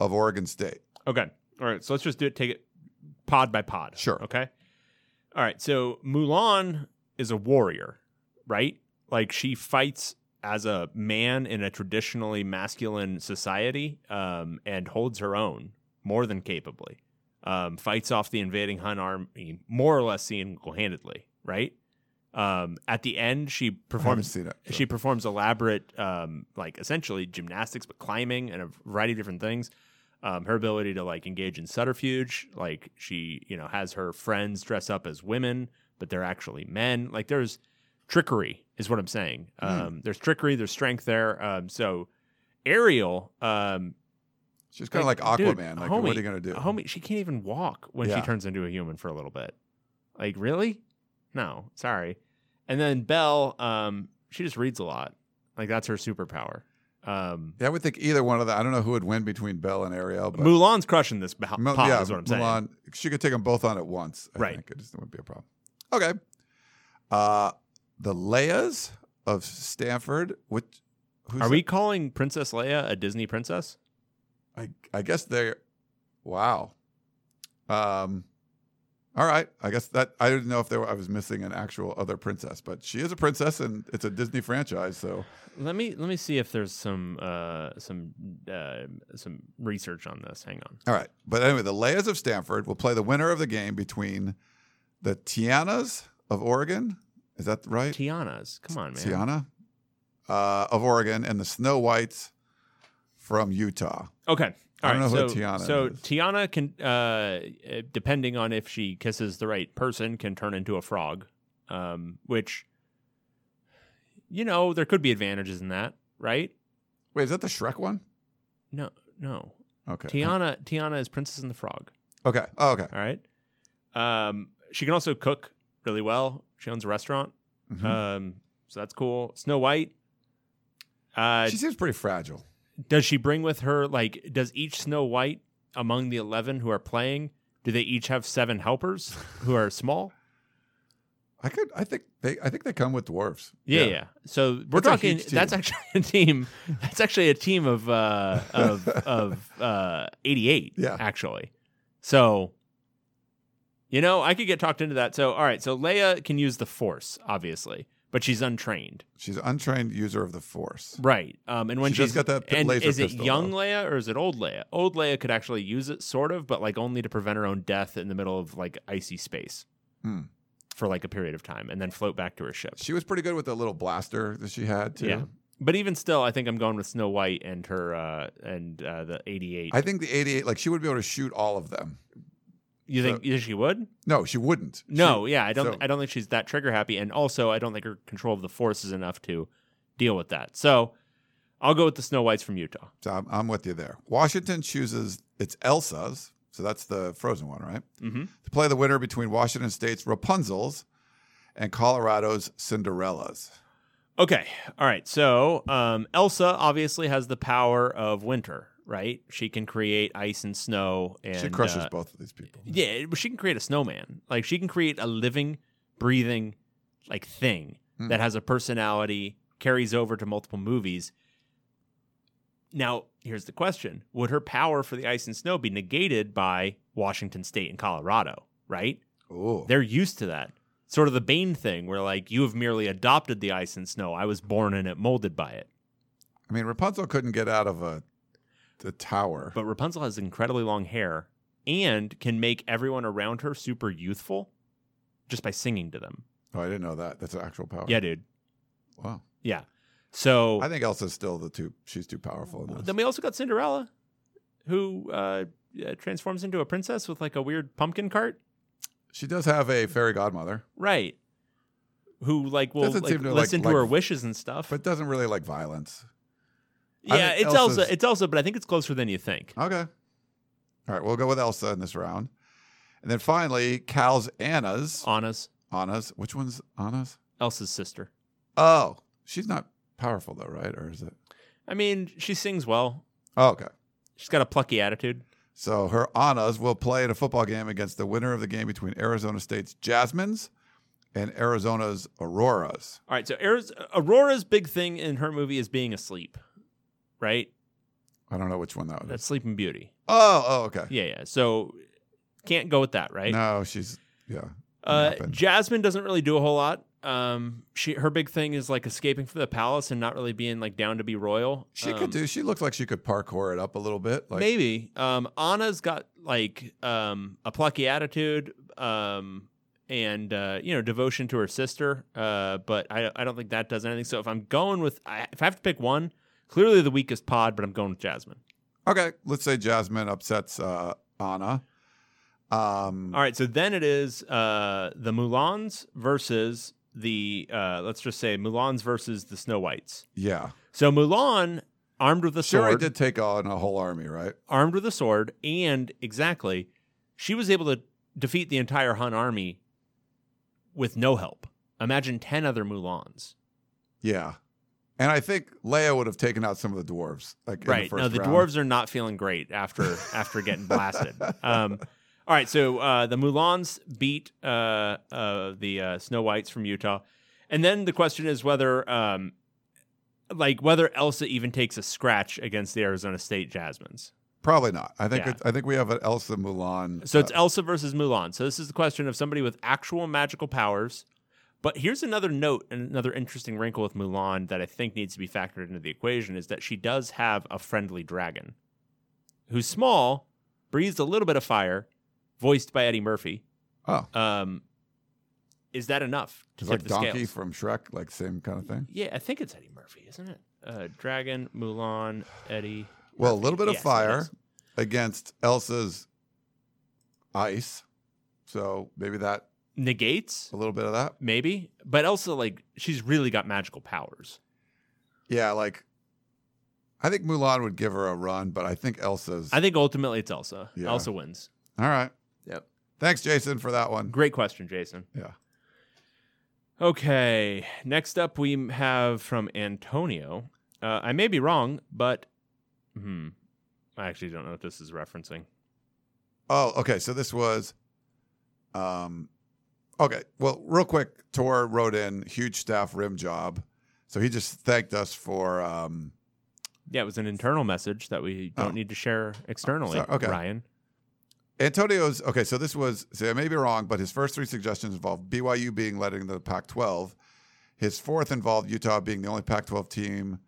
of Oregon State. Okay. All right. So let's just do it. Take it pod by pod. Sure. Okay. All right. So Mulan is a warrior, right? Like she fights as a man in a traditionally masculine society, um, and holds her own more than capably. Um, fights off the invading Hun army more or less single handedly, right? Um, at the end, she performs seen it. so- she performs elaborate, um, like essentially gymnastics, but climbing and a variety of different things. Um, her ability to like engage in subterfuge, like she, you know, has her friends dress up as women, but they're actually men. Like there's trickery, is what I'm saying. Um, There's trickery, there's strength there. Um, so Ariel, um, She's kind of like, dude, Aquaman. like, homie, what are you going to do? Homie, she can't even walk when Yeah. she turns into a human for a little bit. Like, really? No, sorry. And then Belle, um, she just reads a lot. Like that's her superpower. Um, Yeah, I would think either one of them. I don't know who would win between Belle and Ariel, but Mulan's crushing this pod, Mul- is what I'm saying. Mulan, she could take them both on at once. I Right. think it just wouldn't be a problem. Okay. Uh, the Leias of Stanford. Which who's Are that? we calling Princess Leia a Disney princess? I I guess they're. Wow. Um. All right. I guess that I didn't know if there were, I was missing an actual other princess, but she is a princess and it's a Disney franchise. So Let me let me see if there's some uh, some uh, some research on this. Hang on. all right. But anyway, the Leias of Stanford will play the winner of the game between the Tianas of Oregon. Is that right? Tiana's. Come on, man. Tiana uh, of Oregon and the Snow Whites from Utah. Okay. I don't know so, who Tiana So is. Tiana can, uh, uh, depending on if she kisses the right person, can turn into a frog. Um, which, you know, there could be advantages in that, right? Wait, is that the Shrek one? No, no. Okay. Tiana, Tiana is Princess and the Frog. Okay. Oh, okay. All right. Um, she can also cook really well. She owns a restaurant. Mhm. Um, so that's cool. Snow White. Uh, she seems pretty fragile. Does she bring with her like? Does each Snow White among the eleven who are playing? Do they each have seven helpers who are small? I could. I think they. I think they come with dwarfs. Yeah, yeah. So we're That's talking. That's actually a team. That's actually a team of uh, of of uh, eighty eight. Yeah. actually. So, you know, I could get talked into that. So, all right. So Leia can use the Force, obviously, but she's untrained, She's an untrained user of the Force. right? Um, and when she she's got that and laser is it pistol, young though. Leia or is it old Leia? Old Leia could actually use it, sort of, but like only to prevent her own death in the middle of like icy space. Hmm. For like a period of time, and then float back to her ship. She was pretty good with the little blaster that she had too. Yeah. But even still, I think I'm going with Snow White and her uh, and uh, the 88. I think the 88, like she would be able to shoot all of them. You think you think she would? No, she wouldn't. No, She- yeah, I don't. so- I don't think she's that trigger happy, and also I don't think her control of the force is enough to deal with that. So I'll go with the Snow Whites from Utah. So I'm, I'm with you there. Washington chooses it's Elsa's, so that's the Frozen one, right? Mm-hmm. To play the winner between Washington State's Rapunzel's and Colorado's Cinderella's. Okay, all right. So um, Elsa obviously has the power of winter, right? She can create ice and snow, and she crushes uh, both of these people. Yeah, she can create a snowman. Like she can create a living, breathing, like thing Hmm. that has a personality, carries over to multiple movies. Now, here's the question: Would her power for the ice and snow be negated by Washington State and Colorado? Right? Oh, They're used to that. Sort of the Bane thing, where like you have merely adopted the ice and snow. I was born in it, molded by it. I mean, Rapunzel couldn't get out of a the tower. But Rapunzel has incredibly long hair and can make everyone around her super youthful just by singing to them. oh, I didn't know that. That's an actual power. Yeah, dude. Wow. Yeah. So I think Elsa's still the too. She's too powerful. In this. then we also got Cinderella, who uh, transforms into a princess with like a weird pumpkin cart. She does have a fairy godmother, Right. Who like will like, to, like- listen to like- her wishes and stuff. but doesn't really like violence. Yeah, it's Elsa's- Elsa. It's Elsa, but I think it's closer than you think. Okay. All right, we'll go with Elsa in this round. And then finally, Cal's Anna's. Anna's Anna's. Which one's Anna's? Elsa's sister. Oh, she's not powerful though, right? Or is it? I mean, she sings well. Oh, okay. She's got a plucky attitude. So her Annas will play in a football game against the winner of the game between Arizona State's Jasmines and Arizona's Auroras. All right, so Ariz- Aurora's big thing in her movie is being asleep, right? I don't know which one that was. That's Sleeping Beauty. oh, oh, okay. Yeah, yeah. So can't go with that, right? No, she's yeah. Uh. Jasmine doesn't really do a whole lot. Um, she her big thing is like escaping from the palace and not really being like down to be royal. She Um, could do. She looks like she could parkour it up a little bit. Like maybe. Um, Anna's got like um a plucky attitude. Um. And uh, you know devotion to her sister, uh, but I, I don't think that does anything. So if I'm going with, I, if I have to pick one, clearly the weakest pod, but I'm going with Jasmine. okay, let's say Jasmine upsets uh, Anna. Um, All right, so then it is uh, the Mulans versus the uh, let's just say Mulans versus the Snow Whites. yeah, So Mulan, armed with a already sword, did take on a whole army, right? armed with a sword, and exactly, she was able to defeat the entire Hun army with no help. Imagine ten other Mulans. Yeah, and I think Leia would have taken out some of the dwarves. Like in the right? first no, the round. dwarves are not feeling great after after getting blasted. Um, all right, so uh, the Mulans beat uh, uh, the uh, Snow Whites from Utah, and then the question is whether, um, like, whether Elsa even takes a scratch against the Arizona State Jasmines. Probably not. I think Yeah. I think we have an Elsa Mulan. So it's uh, Elsa versus Mulan. So this is the question of somebody with actual magical powers. But here's another note and another interesting wrinkle with Mulan that I think needs to be factored into the equation is that she does have a friendly dragon who's small, breathes a little bit of fire, voiced by Eddie Murphy. oh, Um, is that enough to it's like the Donkey scales? from Shrek, like same kind of thing. Yeah, I think it's Eddie Murphy, isn't it? Uh, dragon, Mulan, Eddie. Well, a little bit of Yes, fire, against Elsa's ice. So maybe that Negates a little bit of that. maybe, but Elsa like she's really got magical powers. Yeah, like I think Mulan would give her a run, but I think Elsa's. I think ultimately it's Elsa. Yeah. Elsa wins. All right. Yep. Thanks, Jason, for that one. Great question, Jason. Yeah. Okay. Next up, we have from Antonio. Uh, I may be wrong, but hmm, I actually don't know what this is referencing. Oh, okay. So this was, um, okay. Well, real quick, Tor wrote in huge staff rim job, so he just thanked us for. Um, Yeah, it was an internal message that we don't Oh. need to share externally. sorry. Okay. Ryan. Antonio's okay. So this was. So I may be wrong, but his first three suggestions involved BYU being led into the Pac-12. His fourth involved Utah being the only Pac-12 team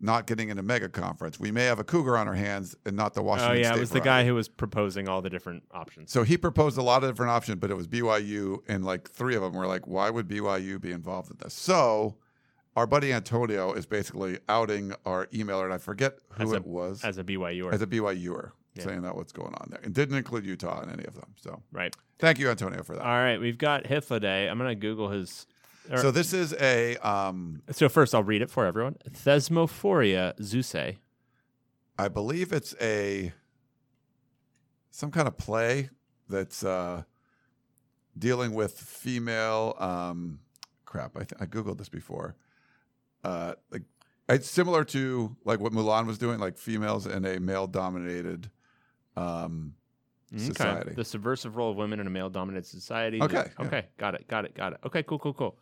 not getting into mega conference. We may have a cougar on our hands and not the oh, Washington. Oh yeah, State it was the guy who was proposing all the different options. So he proposed a lot of different options, but it was BYU, and like three of them were like, why would BYU be involved in this? So our buddy Antonio is basically outing our emailer, and I forget who As a- it was as a BYUer, as a BYUer, Yeah. saying that what's going on there, and didn't include Utah in any of them. So right? thank you, Antonio, for that. All right, we've got Hythloday. I'm gonna Google his. So this is a um, so first, I'll read it for everyone. Thesmophoriazusae. I believe it's a some kind of play that's uh, dealing with female. Um, crap, I, th- I googled this before. Uh, like it's similar to like what Mulan was doing, like females in a male-dominated. Um, Society. The subversive role of women in a male-dominated society. Okay, yeah. Okay. Got it. Got it. Got it. Okay. Cool. Cool. Cool.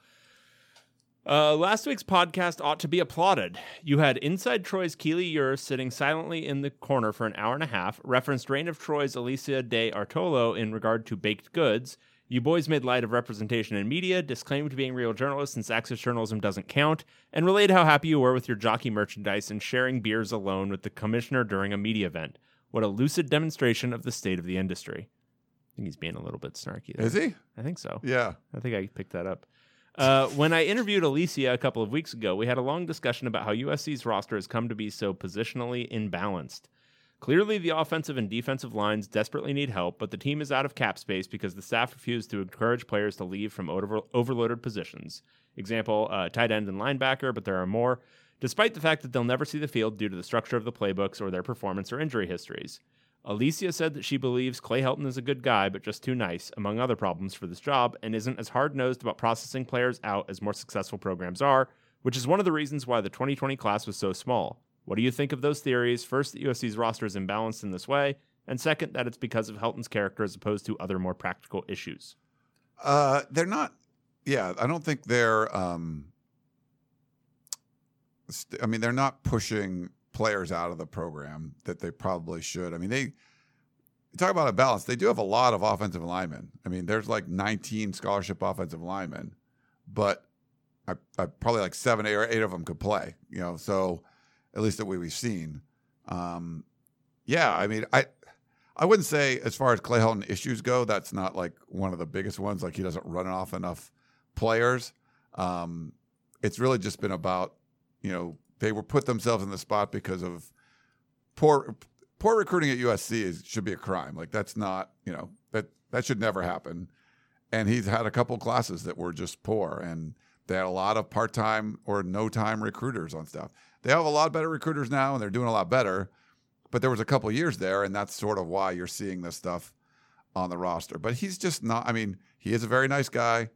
Uh, last week's podcast ought to be applauded. You had Inside Troy's Keely Eure sitting silently in the corner for an hour and a half, referenced Reign of Troy's Alicia de Artola in regard to baked goods. You boys made light of representation in media, disclaimed being real journalists since access journalism doesn't count, and relayed how happy you were with your jockey merchandise and sharing beers alone with the commissioner during a media event. What a lucid demonstration of the state of the industry. I think he's being a little bit snarky there. is he? I think so. Yeah. I think I picked that up. Uh, when I interviewed Alicia a couple of weeks ago, we had a long discussion about how USC's roster has come to be so positionally imbalanced. Clearly, the offensive and defensive lines desperately need help, but the team is out of cap space because the staff refused to encourage players to leave from over- overloaded positions. Example, uh, tight end and linebacker, but there are more, despite the fact that they'll never see the field due to the structure of the playbooks or their performance or injury histories. Alicia said that she believes Clay Helton is a good guy, but just too nice, among other problems for this job, and isn't as hard nosed about processing players out as more successful programs are, which is one of the reasons why the 2020 class was so small. What do you think of those theories? First, that USC's roster is imbalanced in this way, and second, that it's because of Helton's character as opposed to other more practical issues. Uh, they're not. Yeah, I don't think they're. Um, st- I mean, they're not pushing players out of the program that they probably should. I mean, they talk about a balance. They do have a lot of offensive linemen. I mean, there's like 19 scholarship offensive linemen, but I, I probably like seven, or eight of them could play. You know, so at least that way we've seen. Um, yeah, I mean, I I wouldn't say as far as Clay Helton issues go, that's not like one of the biggest ones. Like he doesn't run off enough players. Um, it's really just been about, you know, they were put themselves in the spot because of poor poor recruiting at USC is, should be a crime. Like that's not, you know, that that should never happen. And he's had a couple classes that were just poor, and they had a lot of part time or no time recruiters on stuff. They have a lot better recruiters now, and they're doing a lot better. But there was a couple years there, and that's sort of why you're seeing this stuff on the roster. But he's just not. I mean, he is a very nice guy.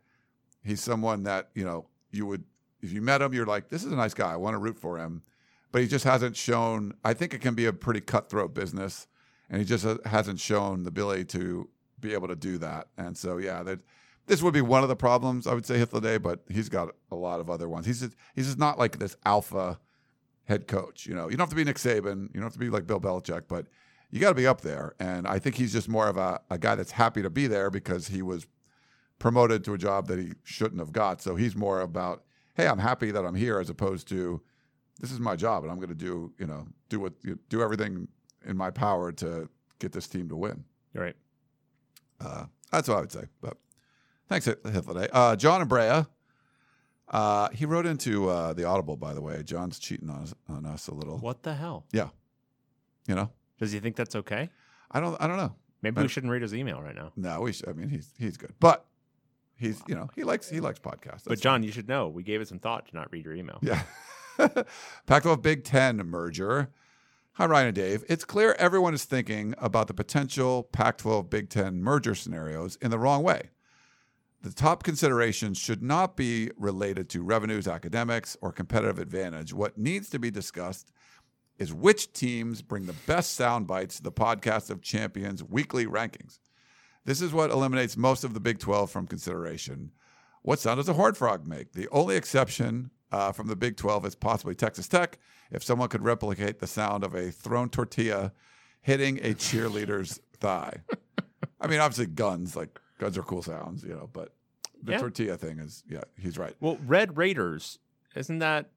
He's someone that you know you would if you met him, you're like, this is a nice guy. I want to root for him. But he just hasn't shown. I think it can be a pretty cutthroat business, and he just hasn't shown the ability to be able to do that. And so, yeah, that this would be one of the problems I would say Hythloday, but he's got a lot of other ones. He's just, he's just not like this alpha head coach. You know, you don't have to be Nick Saban, you don't have to be like Bill Belichick, but you got to be up there. And I think he's just more of a, a guy that's happy to be there because he was promoted to a job that he shouldn't have got. So he's more about, hey, I'm happy that I'm here, as opposed to this is my job and I'm going to do, you know, do what do everything in my power to get this team to win. Right. Uh, that's what I would say. But thanks, Hitler. Uh, John Abrea. Uh, he wrote into uh, the Audible, by the way. John's cheating on us, on us a little. What the hell? Yeah. You know, Does he think that's okay? I don't. I don't know. Maybe But- we shouldn't read his email right now. No, we. Should, I mean, he's he's good, but he's you know he likes he likes podcasts. But John, you should know we gave it some thought to not read your email. Yeah. Pac 12 Big Ten merger. Hi, Ryan and Dave. It's clear everyone is thinking about the potential Pac 12 Big Ten merger scenarios in the wrong way. The top considerations should not be related to revenues, academics, or competitive advantage. What needs to be discussed is which teams bring the best sound bites to the podcast of champions weekly rankings. This is what eliminates most of the Big 12 from consideration. What sound does a horned frog make? The only exception uh, from the Big 12 is possibly Texas Tech. If someone could replicate the sound of a thrown tortilla hitting a cheerleader's thigh. I mean, obviously, guns, like, guns are cool sounds, you know, but the Yeah. tortilla thing is, yeah, he's right. Well, Red Raiders, isn't that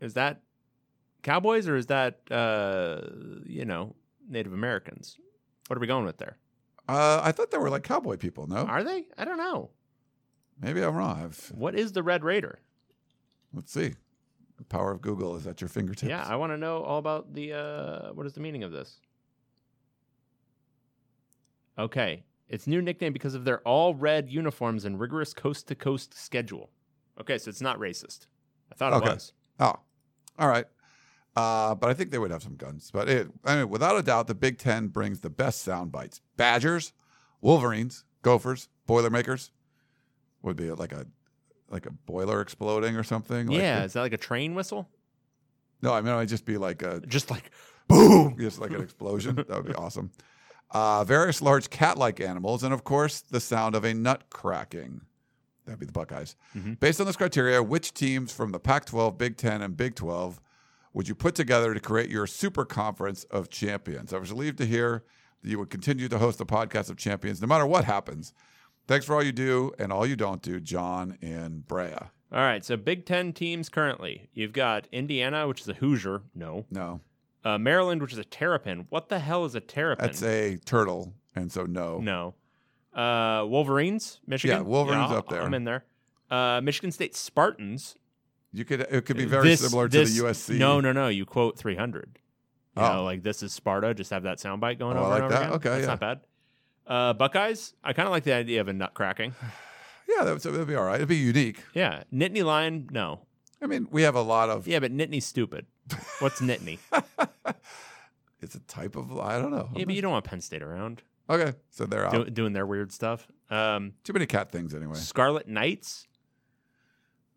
is that Cowboys or is that uh you know, Native Americans? What are we going with there? Uh, I thought they were like cowboy people, no? Are they? I don't know. Maybe I'm wrong. I've, What is the Red Raider? let's see. The power of Google is at your fingertips. Yeah, I want to know all about the uh what is the meaning of this? Okay. Its new nickname because of their all red uniforms and rigorous coast to coast schedule. Okay, so it's not racist. I thought it Okay. was. Oh, all right. Uh, but I think they would have some guns. But it, I mean, without a doubt, the Big Ten brings the best sound bites. Badgers, Wolverines, Gophers, Boilermakers would be like a like a boiler exploding or something. Like yeah, is that like a train whistle? no, I mean, it would just be like a Just like boom, just like an explosion. that would be awesome. Uh, various large cat-like animals, and of course, the sound of a nut cracking. That'd be the Buckeyes. Mhm. Based on this criteria, which teams from the Pac-12, Big Ten, and Big 12 would you put together to create your super conference of champions? I was relieved to hear you would continue to host the podcast of champions no matter what happens. Thanks for all you do and all you don't do, John and Brea. All right, so Big Ten teams currently. You've got Indiana, which is a Hoosier. No. No, Uh, Maryland, which is a Terrapin. What the hell is a Terrapin? that's a turtle, and so no. no. Uh, Wolverines, Michigan. Yeah, Wolverines I'll- up there. I'm in there. Uh, Michigan State Spartans. You could it could be very This- similar this- to the USC. No, no, no. You quote 300. You Oh. know, like this is Sparta. Just have that soundbite going Oh, I over like and over that. again. Okay, That's yeah. not bad. Uh, Buckeyes. I kind of like the idea of a nut cracking. Yeah, that would, that would be all right. It'd be unique. Yeah. Nittany Lion. No. I mean, we have a lot of. Yeah, but Nittany's stupid. What's Nittany? It's a type of. I don't know. yeah, but you don't want Penn State around Okay, so they're out. do, doing their weird stuff. Um, Too many cat things anyway. Scarlet Knights.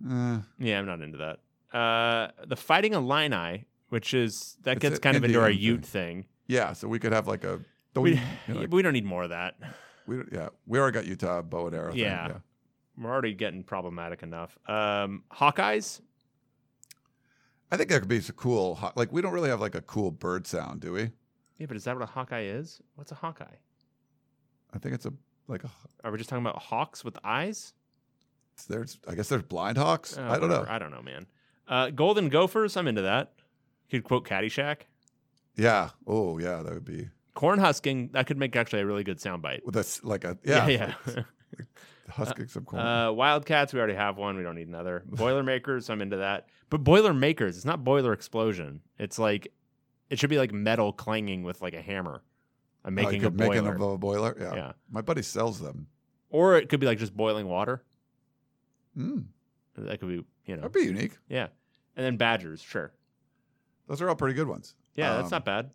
Eh, Yeah, I'm not into that. Uh, the Fighting Illini, which is that It's gets kind of into our Ute thing. yeah, so we could have like a. We, you know, like- we don't need more of that. we, yeah, we already got Utah bow and arrow. thing, Yeah. yeah. We're already getting problematic enough. Um, Hawkeyes. I think that could be so cool. Like we don't really have like a cool bird sound, do we? Yeah, but is that what a Hawkeye is? What's a Hawkeye? I think it's a like a. Are we just talking about hawks with eyes? There's I guess there's blind hawks. Uh, I don't know. I don't know, man. Uh, Golden Gophers. I'm into that. Could quote Caddyshack. Yeah. Oh yeah, that would be Corn husking. That could make actually a really good soundbite. with a s- like a yeah yeah. yeah. husking some corn. Uh, Wildcats, we already have one. We don't need another. Boilermakers, I'm into that. But Boilermakers, it's not boiler explosion. It's like it should be like metal clanging with like a hammer. I'm Oh, making a boiler. an- a boiler. Yeah. Yeah. My buddy sells them. or it could be like just boiling water. Mm, That could be, you know, that'd be unique. yeah. And then Badgers, sure. Those are all pretty good ones. Yeah, that's Um, not bad.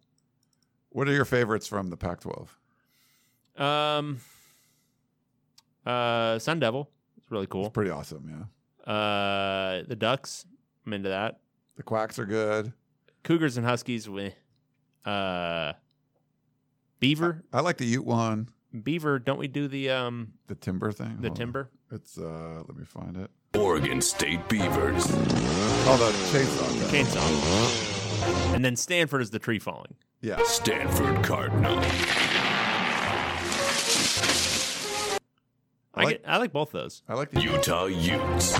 What are your favorites from the Pac-12? Um, uh, Sun Devil, it's really It's cool. pretty awesome. Yeah. Uh, the Ducks, I'm into that. The Quacks are good. Cougars and Huskies, with uh, Beaver, I like the Ute one. Beaver. Don't we do the um The timber thing. the Hold on. timber? It's uh. Let me find it. Oregon State Beavers. Oh, the chainsaw. thing. Chainsaw. And then Stanford is the tree falling. Yeah. Stanford Cardinal. I, like- get, I like both those. I like the Utah Utes.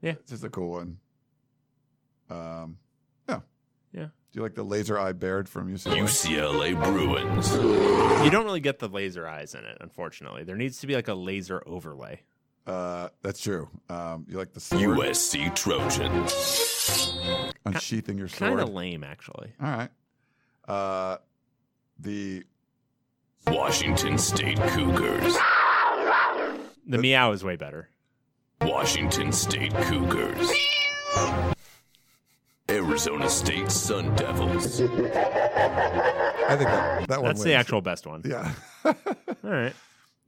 Yeah. This is a cool one. Um. Yeah. Yeah. Do you like the laser eye Baird from UCLA? UCLA Bruins. You don't really get the laser eyes in it, unfortunately. There needs to be like a laser overlay. Uh, that's true. Um, you like the sword USC Trojans. Unsheathing your sword. Kind of lame, actually. All right. Uh, the Washington State Cougars. The meow is way better. Washington State Cougars. Arizona State Sun Devils. I think that, that one That's the actual best one. Yeah. All right.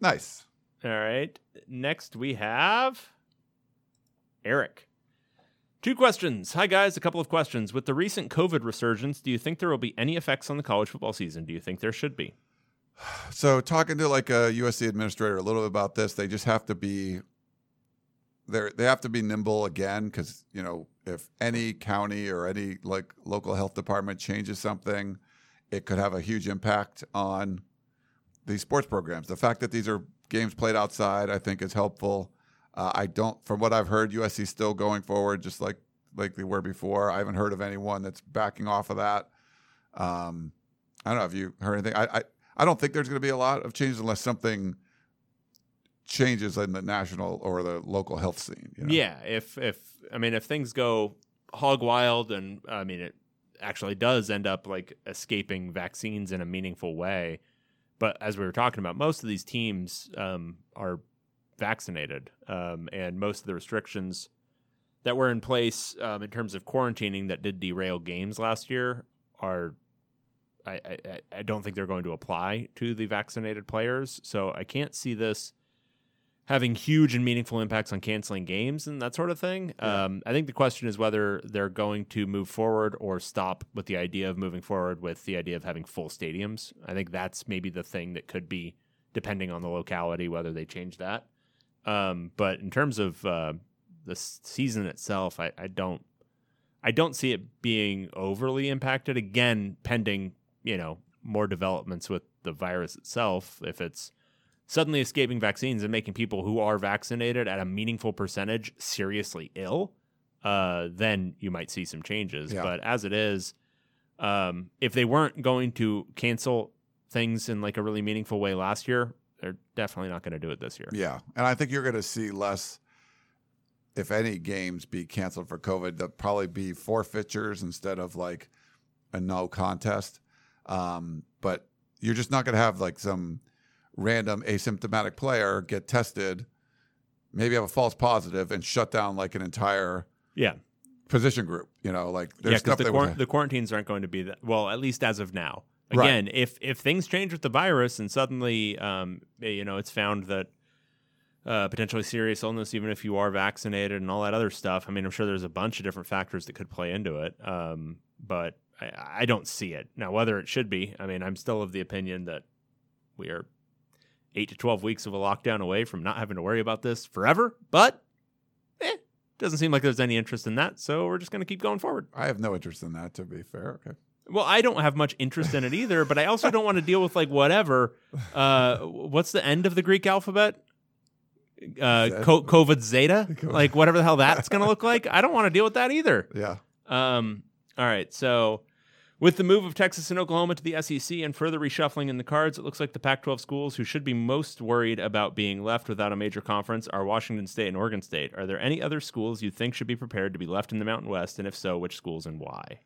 nice. All right. Next we have Eric. Two questions. Hi guys, a couple of questions. With the recent COVID resurgence, do you think there will be any effects on the college football season? Do you think there should be? So talking to like a USC administrator a little bit about this, they just have to be they they have to be nimble again because you know if any county or any like local health department changes something, it could have a huge impact on these sports programs. The fact that these are games played outside, I think, is helpful. Uh, I don't, from what I've heard, USC is still going forward just like like they were before. I haven't heard of anyone that's backing off of that. Um, I don't know if you heard anything. I, I I don't think there's going to be a lot of changes unless something changes in the national or the local health scene. you know? Yeah, if if I mean if things go hog wild and I mean it actually does end up like escaping vaccines in a meaningful way. But as we were talking about, most of these teams um, are vaccinated, um, and most of the restrictions that were in place um, in terms of quarantining that did derail games last year are. I, I, I- don't think they're going to apply to the vaccinated players, so I can't see this having huge and meaningful impacts on canceling games and that sort of thing. Um, I think the question is whether they're going to move forward or stop with the idea of moving forward with the idea of having full stadiums. I think that's maybe the thing that could be, depending on the locality, whether they change that. Um, but in terms of uh, the season itself, I, I don't, I don't see it being overly impacted. Again, pending you know more developments with the virus itself. If it's suddenly escaping vaccines and making people who are vaccinated at a meaningful percentage seriously ill, uh, then you might see some changes. Yeah. But as it is, um, if they weren't going to cancel things in like a really meaningful way last year, definitely not going to do it this year. Yeah, and I think you're going to see less, if any, games be canceled for COVID. There'll probably be forfeitures instead of like a no contest. Um, but you're just not going to have like some random asymptomatic player get tested, maybe have a false positive, and shut down like an entire Yeah, position group. You know, like there's because stuff the, the quarantines aren't going to be that well, at least as of now. Right. Again, if if things change with the virus and suddenly, um, you know, it's found that uh, potentially serious illness, even if you are vaccinated and all that other stuff. I mean, I'm sure there's a bunch of different factors that could play into it, um, but I, I don't see it now. Whether it should be, I mean, I'm still of the opinion that we are eight to twelve weeks of a lockdown away from not having to worry about this forever. But eh, doesn't seem like there's any interest in that, so we're just going to keep going forward. I have no interest in that. To be fair, okay. Well, I don't have much interest in it either, but I also don't want to deal with like whatever. Uh, what's the end of the Greek alphabet? Uh, co- COVID Zeta, like whatever the hell that's going to look like. I don't want to deal with that either. Yeah. Um, all right, so with the move of Texas and Oklahoma to the SEC and further reshuffling in the cards, it looks like the Pac-12 schools who should be most worried about being left without a major conference are Washington State and Oregon State. Are there any other schools you think should be prepared to be left in the Mountain West, and if so, which schools and why?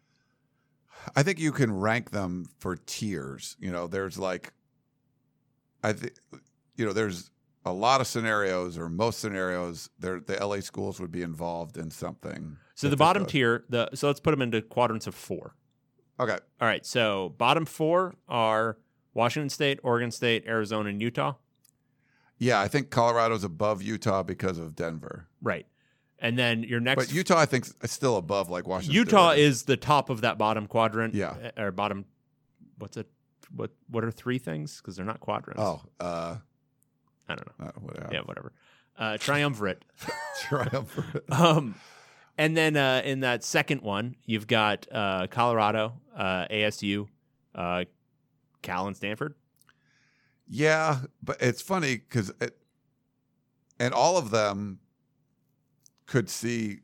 I think you can rank them for tiers. You know, there's like, I think, you know, there's a lot of scenarios, or most scenarios, there the LA schools would be involved in something. So the bottom goes. tier, the so let's put them into quadrants of four. Okay. All right, so bottom four are Washington State, Oregon State, Arizona, and Utah. Yeah, I think Colorado's above Utah because of Denver, Right, and then your next but Utah, I think, is still above like Washington. State. Utah is the top of that bottom quadrant. Yeah. uh, or bottom. What's it? What What are three things? Because they're not quadrants. Oh, uh, I don't know. uh, whatever. Yeah, whatever. Uh, triumvirate. Triumvirate. um, and then uh, in that second one, you've got uh, Colorado, uh, ASU, uh, Cal, and Stanford. Yeah, but it's funny because it, and all of them could see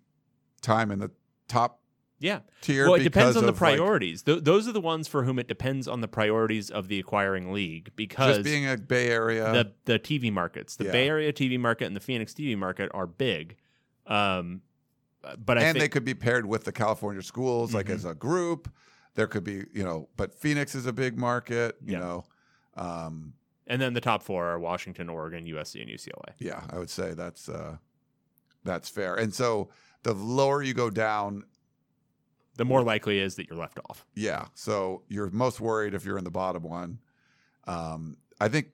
time in the top Yeah. tier. Well, it depends on the of, like, priorities. Th- those are the ones for whom it depends on the priorities of the acquiring league because just being a Bay Area. the the TV markets, the Yeah. Bay Area TV market and the Phoenix TV market are big. Um, but I and think they could be paired with the California schools, like Mhm. as a group. there could be, you know, but Phoenix is a big market, you Yeah. know. Um, And then the top four are Washington, Oregon, USC, and UCLA. yeah, I would say that's uh, that's fair. And so the lower you go down, The more likely is that you're left off. yeah. So you're most worried if you're in the bottom one. Um, I think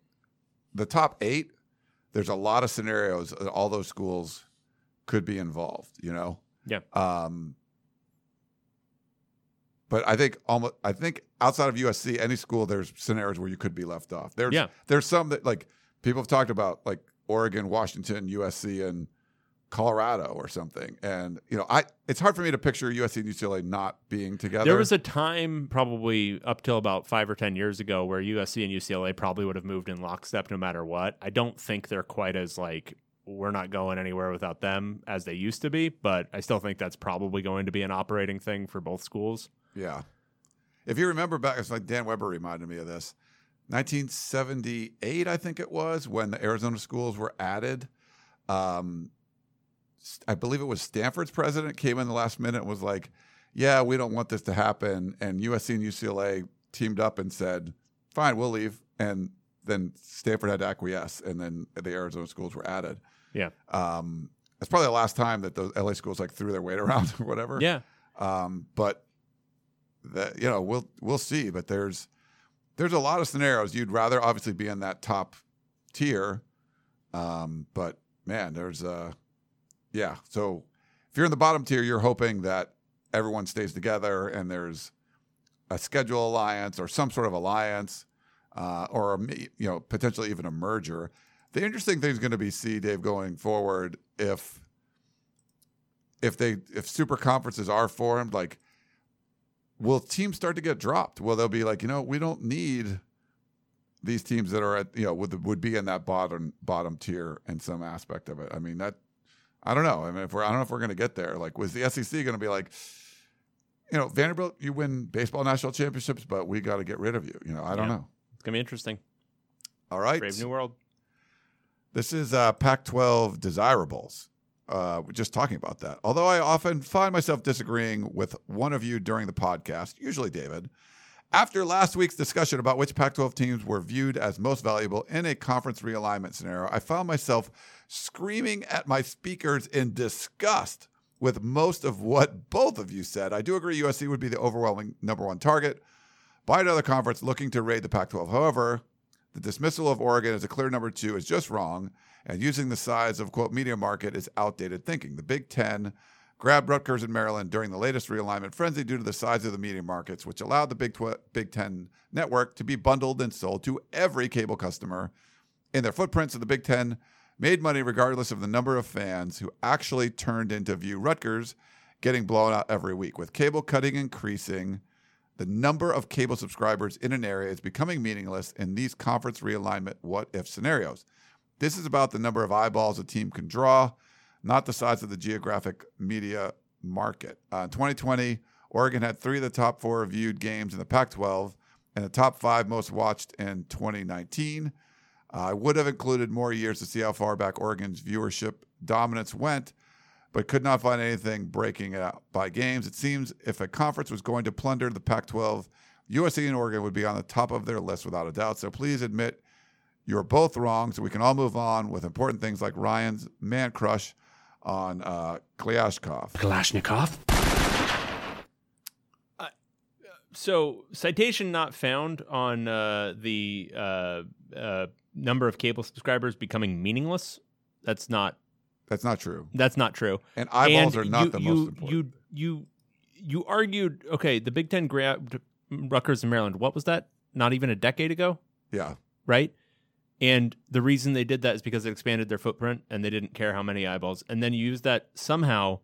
the top eight, there's a lot of scenarios that all those schools could be involved. You know. Yeah. Um, but I think almost I think outside of USC, any school there's scenarios where you could be left off. There's Yeah. there's some that like people have talked about like Oregon, Washington, USC, and Colorado or something. And you know, I it's hard for me to picture USC and UCLA not being together. There was a time, probably up till about five or 10 years ago, where USC and UCLA probably would have moved in lockstep no matter what. I don't think they're quite as like, we're not going anywhere without them as they used to be, but I still think that's probably going to be an operating thing for both schools. Yeah. If you remember back, it's like Dan Weber reminded me of this. 1978, I think it was, when the Arizona schools were added. Um, I believe it was Stanford's president came in the last minute and was like, "Yeah, we don't want this to happen." And USC and UCLA teamed up and said, "Fine, we'll leave." And then Stanford had to acquiesce, and then the Arizona schools were added. Yeah. Um, it's probably the last time that those LA schools like threw their weight around or whatever. Yeah. Um, but that you know, we'll we'll see. But there's there's a lot of scenarios. You'd rather obviously be in that top tier. Um, but man, there's uh yeah. So if you're in the bottom tier, you're hoping that everyone stays together and there's a schedule alliance or some sort of alliance, uh, or you know potentially even a merger. The interesting thing is going to be see Dave going forward if if they if super conferences are formed, like will teams start to get dropped? Will they'll be like, you know, we don't need these teams that are at you know would would be in that bottom bottom tier in some aspect of it. I mean that I don't know. I mean if we're I don't know if we're going to get there. Like was the SEC going to be like, you know, Vanderbilt, you win baseball national championships, but we got to get rid of you. You know, I don't Yeah. know. It's going to be interesting. All right, Brave New World. This is uh, Pac 12 desirables. Uh, we're just talking about that. Although I often find myself disagreeing with one of you during the podcast, usually David, after last week's discussion about which Pac 12 teams were viewed as most valuable in a conference realignment scenario, I found myself screaming at my speakers in disgust with most of what both of you said. I do agree USC would be the overwhelming number one target by another conference looking to raid the Pac 12. However, the dismissal of Oregon as a clear number two is just wrong, and using the size of quote media market is outdated thinking. The Big Ten grabbed Rutgers and Maryland during the latest realignment frenzy due to the size of the media markets, which allowed the Big, Tw- Big Ten network to be bundled and sold to every cable customer in their footprints. of the Big Ten made money regardless of the number of fans who actually turned in to view Rutgers getting blown out every week. With cable cutting increasing, the number of cable subscribers in an area is becoming meaningless in these conference realignment what if scenarios. This is about the number of eyeballs a team can draw, not the size of the geographic media market. Uh, in 2020, Oregon had three of the top four viewed games in the Pac 12 and the top five most watched in 2019. Uh, I would have included more years to see how far back Oregon's viewership dominance went, but could not find anything breaking it out by games. It seems if a conference was going to plunder the Pac 12, USC and Oregon would be on the top of their list without a doubt. So please admit you're both wrong so we can all move on with important things like Ryan's man crush on uh, Kliavkoff. Kalashnikov. So, citation not found on uh, the uh, uh, number of cable subscribers becoming meaningless. That's not. That's not true. That's not true. And eyeballs And are not you- the you, most important. You you you argued. Okay, the Big Ten grabbed Rutgers and Maryland. What was that? Not even a decade ago, yeah. right? And the reason they did that is because it expanded their footprint and they didn't care how many eyeballs. And then you use that somehow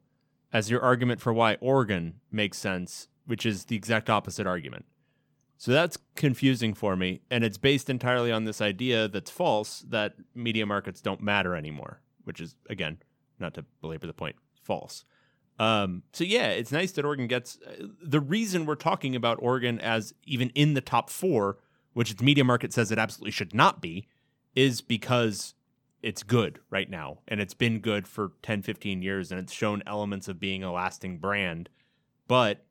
as your argument for why Oregon makes sense, which is the exact opposite argument. So that's confusing for me. And it's based entirely on this idea that's false that media markets don't matter anymore, which is, again, not to belabor the point, false. Um, so yeah, it's nice that Oregon gets uh, the reason we're talking about Oregon as even in the top four, which the media market says it absolutely should not be, is because it's good right now and it's been good for 10, 15 years and it's shown elements of being a lasting brand. But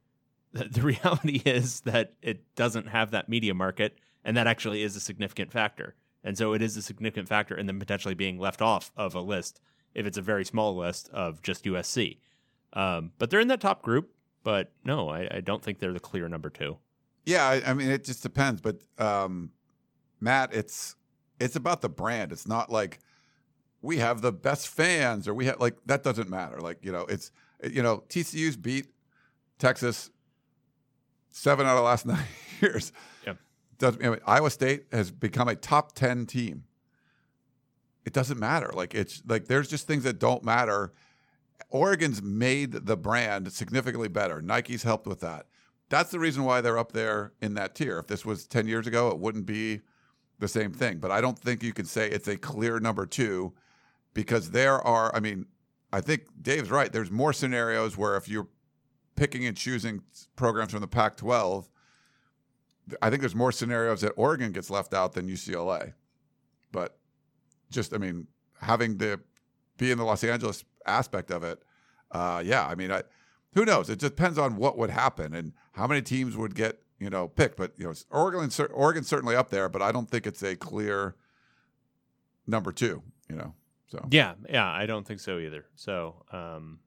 The, reality is that it doesn't have that media market, and that actually is a significant factor. And so it is a significant factor in them potentially being left off of a list if it's a very small list of just USC. Um, but they're in that top group. But no, I, I don't think they're the clear number two. Yeah, I, I mean it just depends, but um, Matt, it's it's about the brand. It's not like we have the best fans or we have like that doesn't matter. Like you know, it's you know TCU's beat Texas seven out of the last nine years. Yep. Doesn't I mean, Iowa State has become a top ten team. It doesn't matter. Like it's like there's just things that don't matter. Oregon's made the brand significantly better. Nike's helped with that. That's the reason why they're up there in that tier. If this was 10 years ago, it wouldn't be the same thing. But I don't think you can say it's a clear number two because there are, I mean, I think Dave's right. There's more scenarios where if you're picking and choosing programs from the Pac 12, I think there's more scenarios that Oregon gets left out than UCLA. But just, I mean, having the be in the Los Angeles aspect of it, uh, yeah, I mean, I, who knows? It depends on what would happen and how many teams would get you know pick. But you know, Oregon, Oregon's certainly up there, but I don't think it's a clear number two. You know, so Yeah, yeah, I don't think so either. So, um,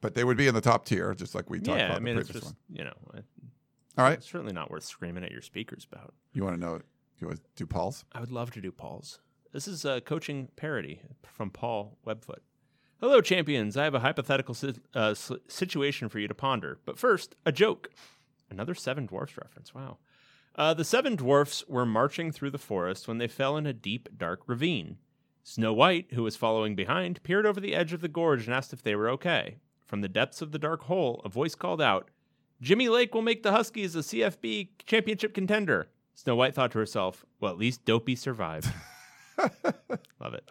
but they would be in the top tier, just like we talked yeah, about I mean, the it's previous just one. you know, it- All right, it's certainly not worth screaming at your speakers about. you want to know? You want to do Paul's? I would love to do Paul's. This is a coaching parody from Paul Webfoot. Hello, champions. I have a hypothetical si- uh, situation for you to ponder. But first, a joke. Another Seven Dwarfs reference. Wow. Uh, the seven dwarfs were marching through the forest when they fell in a deep, dark ravine. Snow White, who was following behind, peered over the edge of the gorge and asked if they were okay. From the depths of the dark hole, a voice called out, Jimmy Lake will make the Huskies a CFB championship contender. Snow White thought to herself, well, at least Dopey survived. Love it.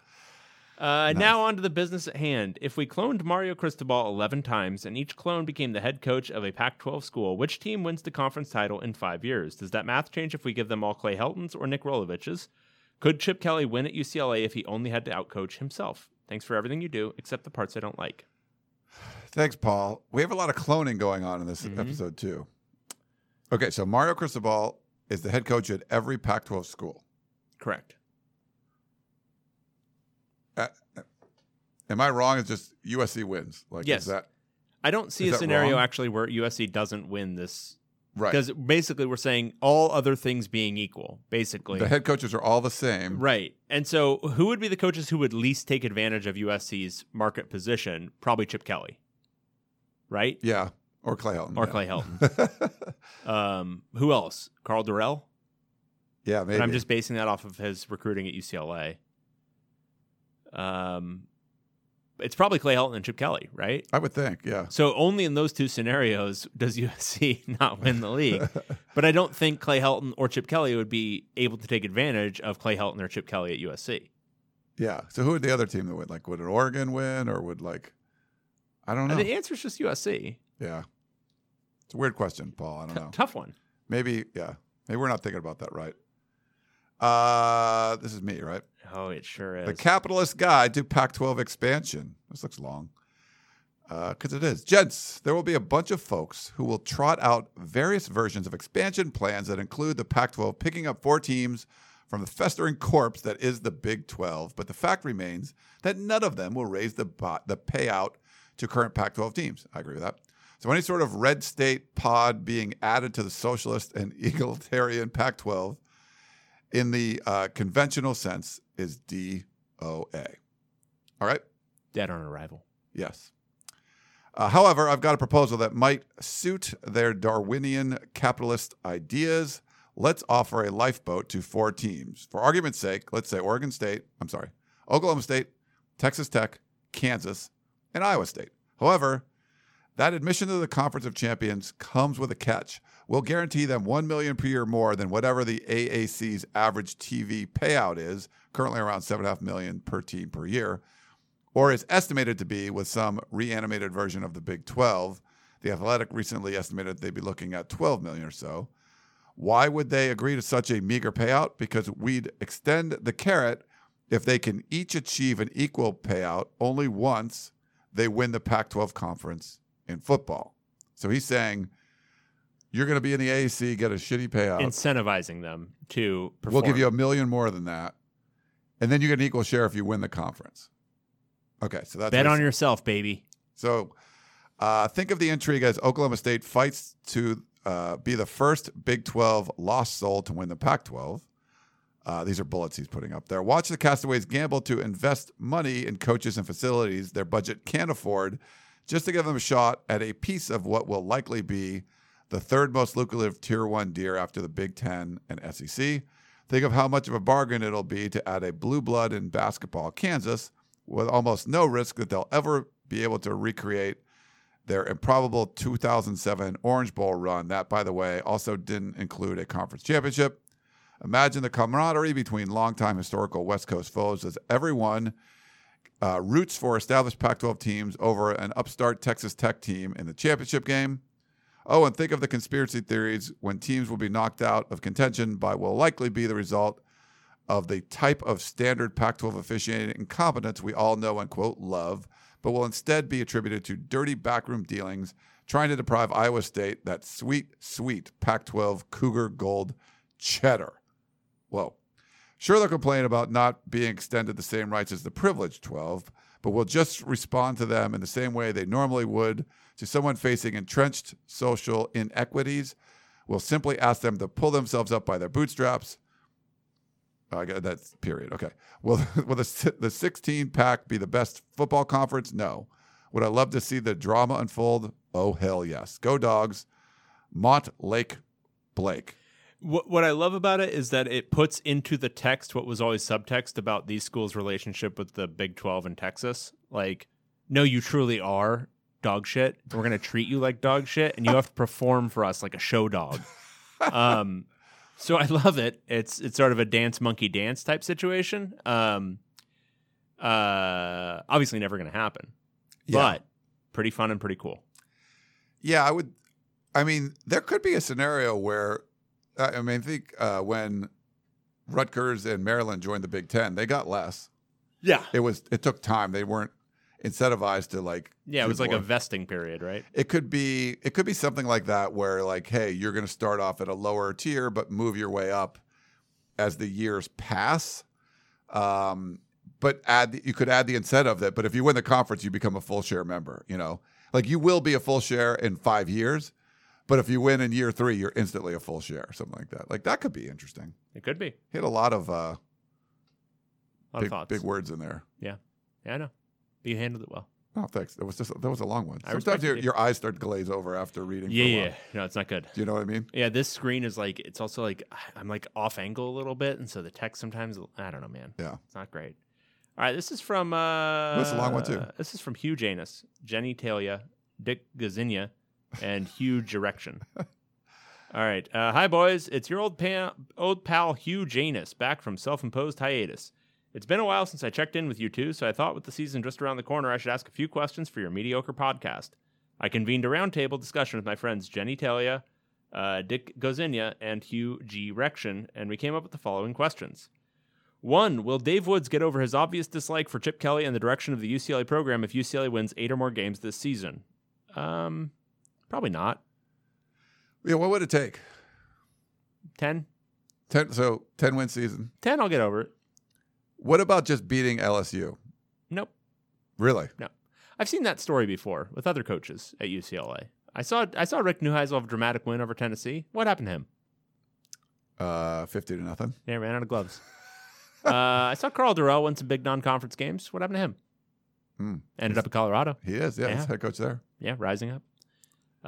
Uh, Now on to the business at hand. If we cloned Mario Cristobal 11 times and each clone became the head coach of a Pac 12 school, which team wins the conference title in five years? Does that math change if we give them all Clay Heltons or Nick Rolovich's? Could Chip Kelly win at UCLA if he only had to outcoach himself? Thanks for everything you do, except the parts I don't like. Thanks, Paul. We have a lot of cloning going on in this episode too. Okay, so Mario Cristobal is the head coach at every Pac-12 school. Correct. Uh, am I wrong? It's just USC wins. Like, Yes. is that I don't see a scenario wrong? actually where USC doesn't win this. right? Because basically, we're saying all other things being equal, basically. The head coaches are all the same. Right. And so, who would be the coaches who would least take advantage of USC's market position? Probably Chip Kelly. Right? Yeah, or Clay Helton. Or yeah. Clay Helton. um, who else? Karl Dorrell? yeah, maybe. And I'm just basing that off of his recruiting at UCLA. Um, it's probably Clay Helton and Chip Kelly, right? I would think. Yeah. So only in those two scenarios does USC not win the league. but I don't think Clay Helton or Chip Kelly would be able to take advantage of Clay Helton or Chip Kelly at USC. Yeah. So who would the other team that would like? Would an Oregon win, or would like? I don't know. And the answer is just USC. yeah. It's a weird question, Paul. I don't T- know. tough one. Maybe. Yeah. Maybe we're not thinking about that right. Uh, this is me, right? Oh, it sure is. The Capitalist Guide to Pac 12 Expansion. This looks long. Uh, because it is. Gents, there will be a bunch of folks who will trot out various versions of expansion plans that include the Pac 12 picking up four teams from the festering corpse that is the Big 12. But the fact remains that none of them will raise the, bo- the payout to current Pac 12 teams. I agree with that. So any sort of red state pod being added to the socialist and egalitarian Pac 12 in the uh, conventional sense is DOA. All right? Dead on arrival. Yes. Uh, however, I've got a proposal that might suit their Darwinian capitalist ideas. Let's offer a lifeboat to four teams. For argument's sake, let's say Oregon State, I'm sorry, Oklahoma State, Texas Tech, Kansas, and Iowa State. However, that admission to the Conference of Champions comes with a catch. We'll guarantee them 1 million per year more than whatever the AAC's average TV payout is, currently around 7.5 million per team per year or is estimated to be with some reanimated version of the Big 12. The Athletic recently estimated they'd be looking at 12 million or so. Why would they agree to such a meager payout? Because we'd extend the carrot if they can each achieve an equal payout only once they win the Pac 12 conference in football. So he's saying You're going to be in the AAC, get a shitty payout. Incentivizing them to perform. We'll give you a million more than that, and then you get an equal share if you win the conference. Okay, so that's bet on yourself, baby. So uh, think of the intrigue as Oklahoma State fights to uh, be the first Big 12 lost soul to win the Pac 12. Uh, these are bullets he's putting up there. Watch the Castaways gamble to invest money in coaches and facilities their budget can't afford just to give them a shot at a piece of what will likely be the third most lucrative Tier 1 deer after the Big 10 and SEC. Think of how much of a bargain it'll be to add a blue blood in basketball, Kansas, with almost no risk that they'll ever be able to recreate their improbable 2007 Orange Bowl run. That, by the way, also didn't include a conference championship. Imagine the camaraderie between longtime historical West Coast foes as everyone uh, roots for established Pac 12 teams over an upstart Texas Tech team in the championship game. Oh, and think of the conspiracy theories when teams will be knocked out of contention by will likely be the result of the type of standard Pac 12 officiating incompetence we all know and quote love, but will instead be attributed to dirty backroom dealings trying to deprive Iowa State that sweet, sweet Pac 12 Cougar Gold cheddar. Whoa. Sure, they'll complain about not being extended the same rights as the privileged 12, but we'll just respond to them in the same way they normally would to someone facing entrenched social inequities. We'll simply ask them to pull themselves up by their bootstraps. I got that's period. Okay. Will will the the 16 pack be the best football conference? No. Would I love to see the drama unfold? Oh hell yes. Go dogs. Mont Lake Blake. What, what I love about it is that it puts into the text what was always subtext about these schools' relationship with the Big 12 and Texas. Like, no, you truly are dog shit. We're going to treat you like dog shit, and you have to perform for us like a show dog. Um, so I love it. It's it's sort of a dance monkey dance type situation. Um, uh, obviously never going to happen, Yeah. but pretty fun and pretty cool. Yeah, I would. I mean, there could be a scenario where, I I mean, I think uh, when Rutgers and Maryland joined the Big Ten, they got less. Yeah, It was. It took time. They weren't incentivized to like. yeah. It was like a vesting period, right? It could be. It could be something like that, where like, hey, you're going to start off at a lower tier, but move your way up as the years pass. Um, but add the, you could add the incentive that. But if you win the conference, you become a full share member. You know, like you will be a full share in five years. But if you win in year three, you're instantly a full share, something like that. Like that could be interesting. It could be. Hit a lot of uh, A lot of big, thoughts. big words in there. Yeah. Yeah, I know. You handled it well. Oh, thanks. That was just that was a long one. I Sometimes respect your, your eyes start to glaze over after reading. Yeah, for a while. yeah. No, it's not good. Do you know what I mean? Yeah, this screen is like it's also like I'm like off angle a little bit, and so the text sometimes I don't know, man. Yeah. It's not great. All right, this is from uh That's a long one, too. This is from Hugh Janus, Jenny Talia, Dick Gazinia, and Hugh Direction. All right. Uh, hi boys, it's your old pal, old pal Hugh Janus back from self-imposed hiatus. It's been a while since I checked in with you two, so I thought with the season just around the corner, I should ask a few questions for your mediocre podcast. I convened a roundtable discussion with my friends Jenny Talia, uh, Dick Gozinia, and Hugh G. Rection, and we came up with the following questions. One, will Dave Woods get over his obvious dislike for Chip Kelly and the direction of the UCLA program if UCLA wins eight or more games this season? Um, probably not. Yeah. What would it take? 10? Ten. So ten win season. 10, I'll get over it. What about just beating LSU? Nope. Really? No. I've seen that story before with other coaches at UCLA. I saw I saw Rick Neuheisel have a dramatic win over Tennessee. What happened to him? Uh, fifty to nothing. Yeah, ran out of gloves. uh, I saw Karl Dorrell win some big non-conference games. What happened to him? Hmm. Ended up in Colorado. He is. Yeah, he's head coach there. Yeah, rising up.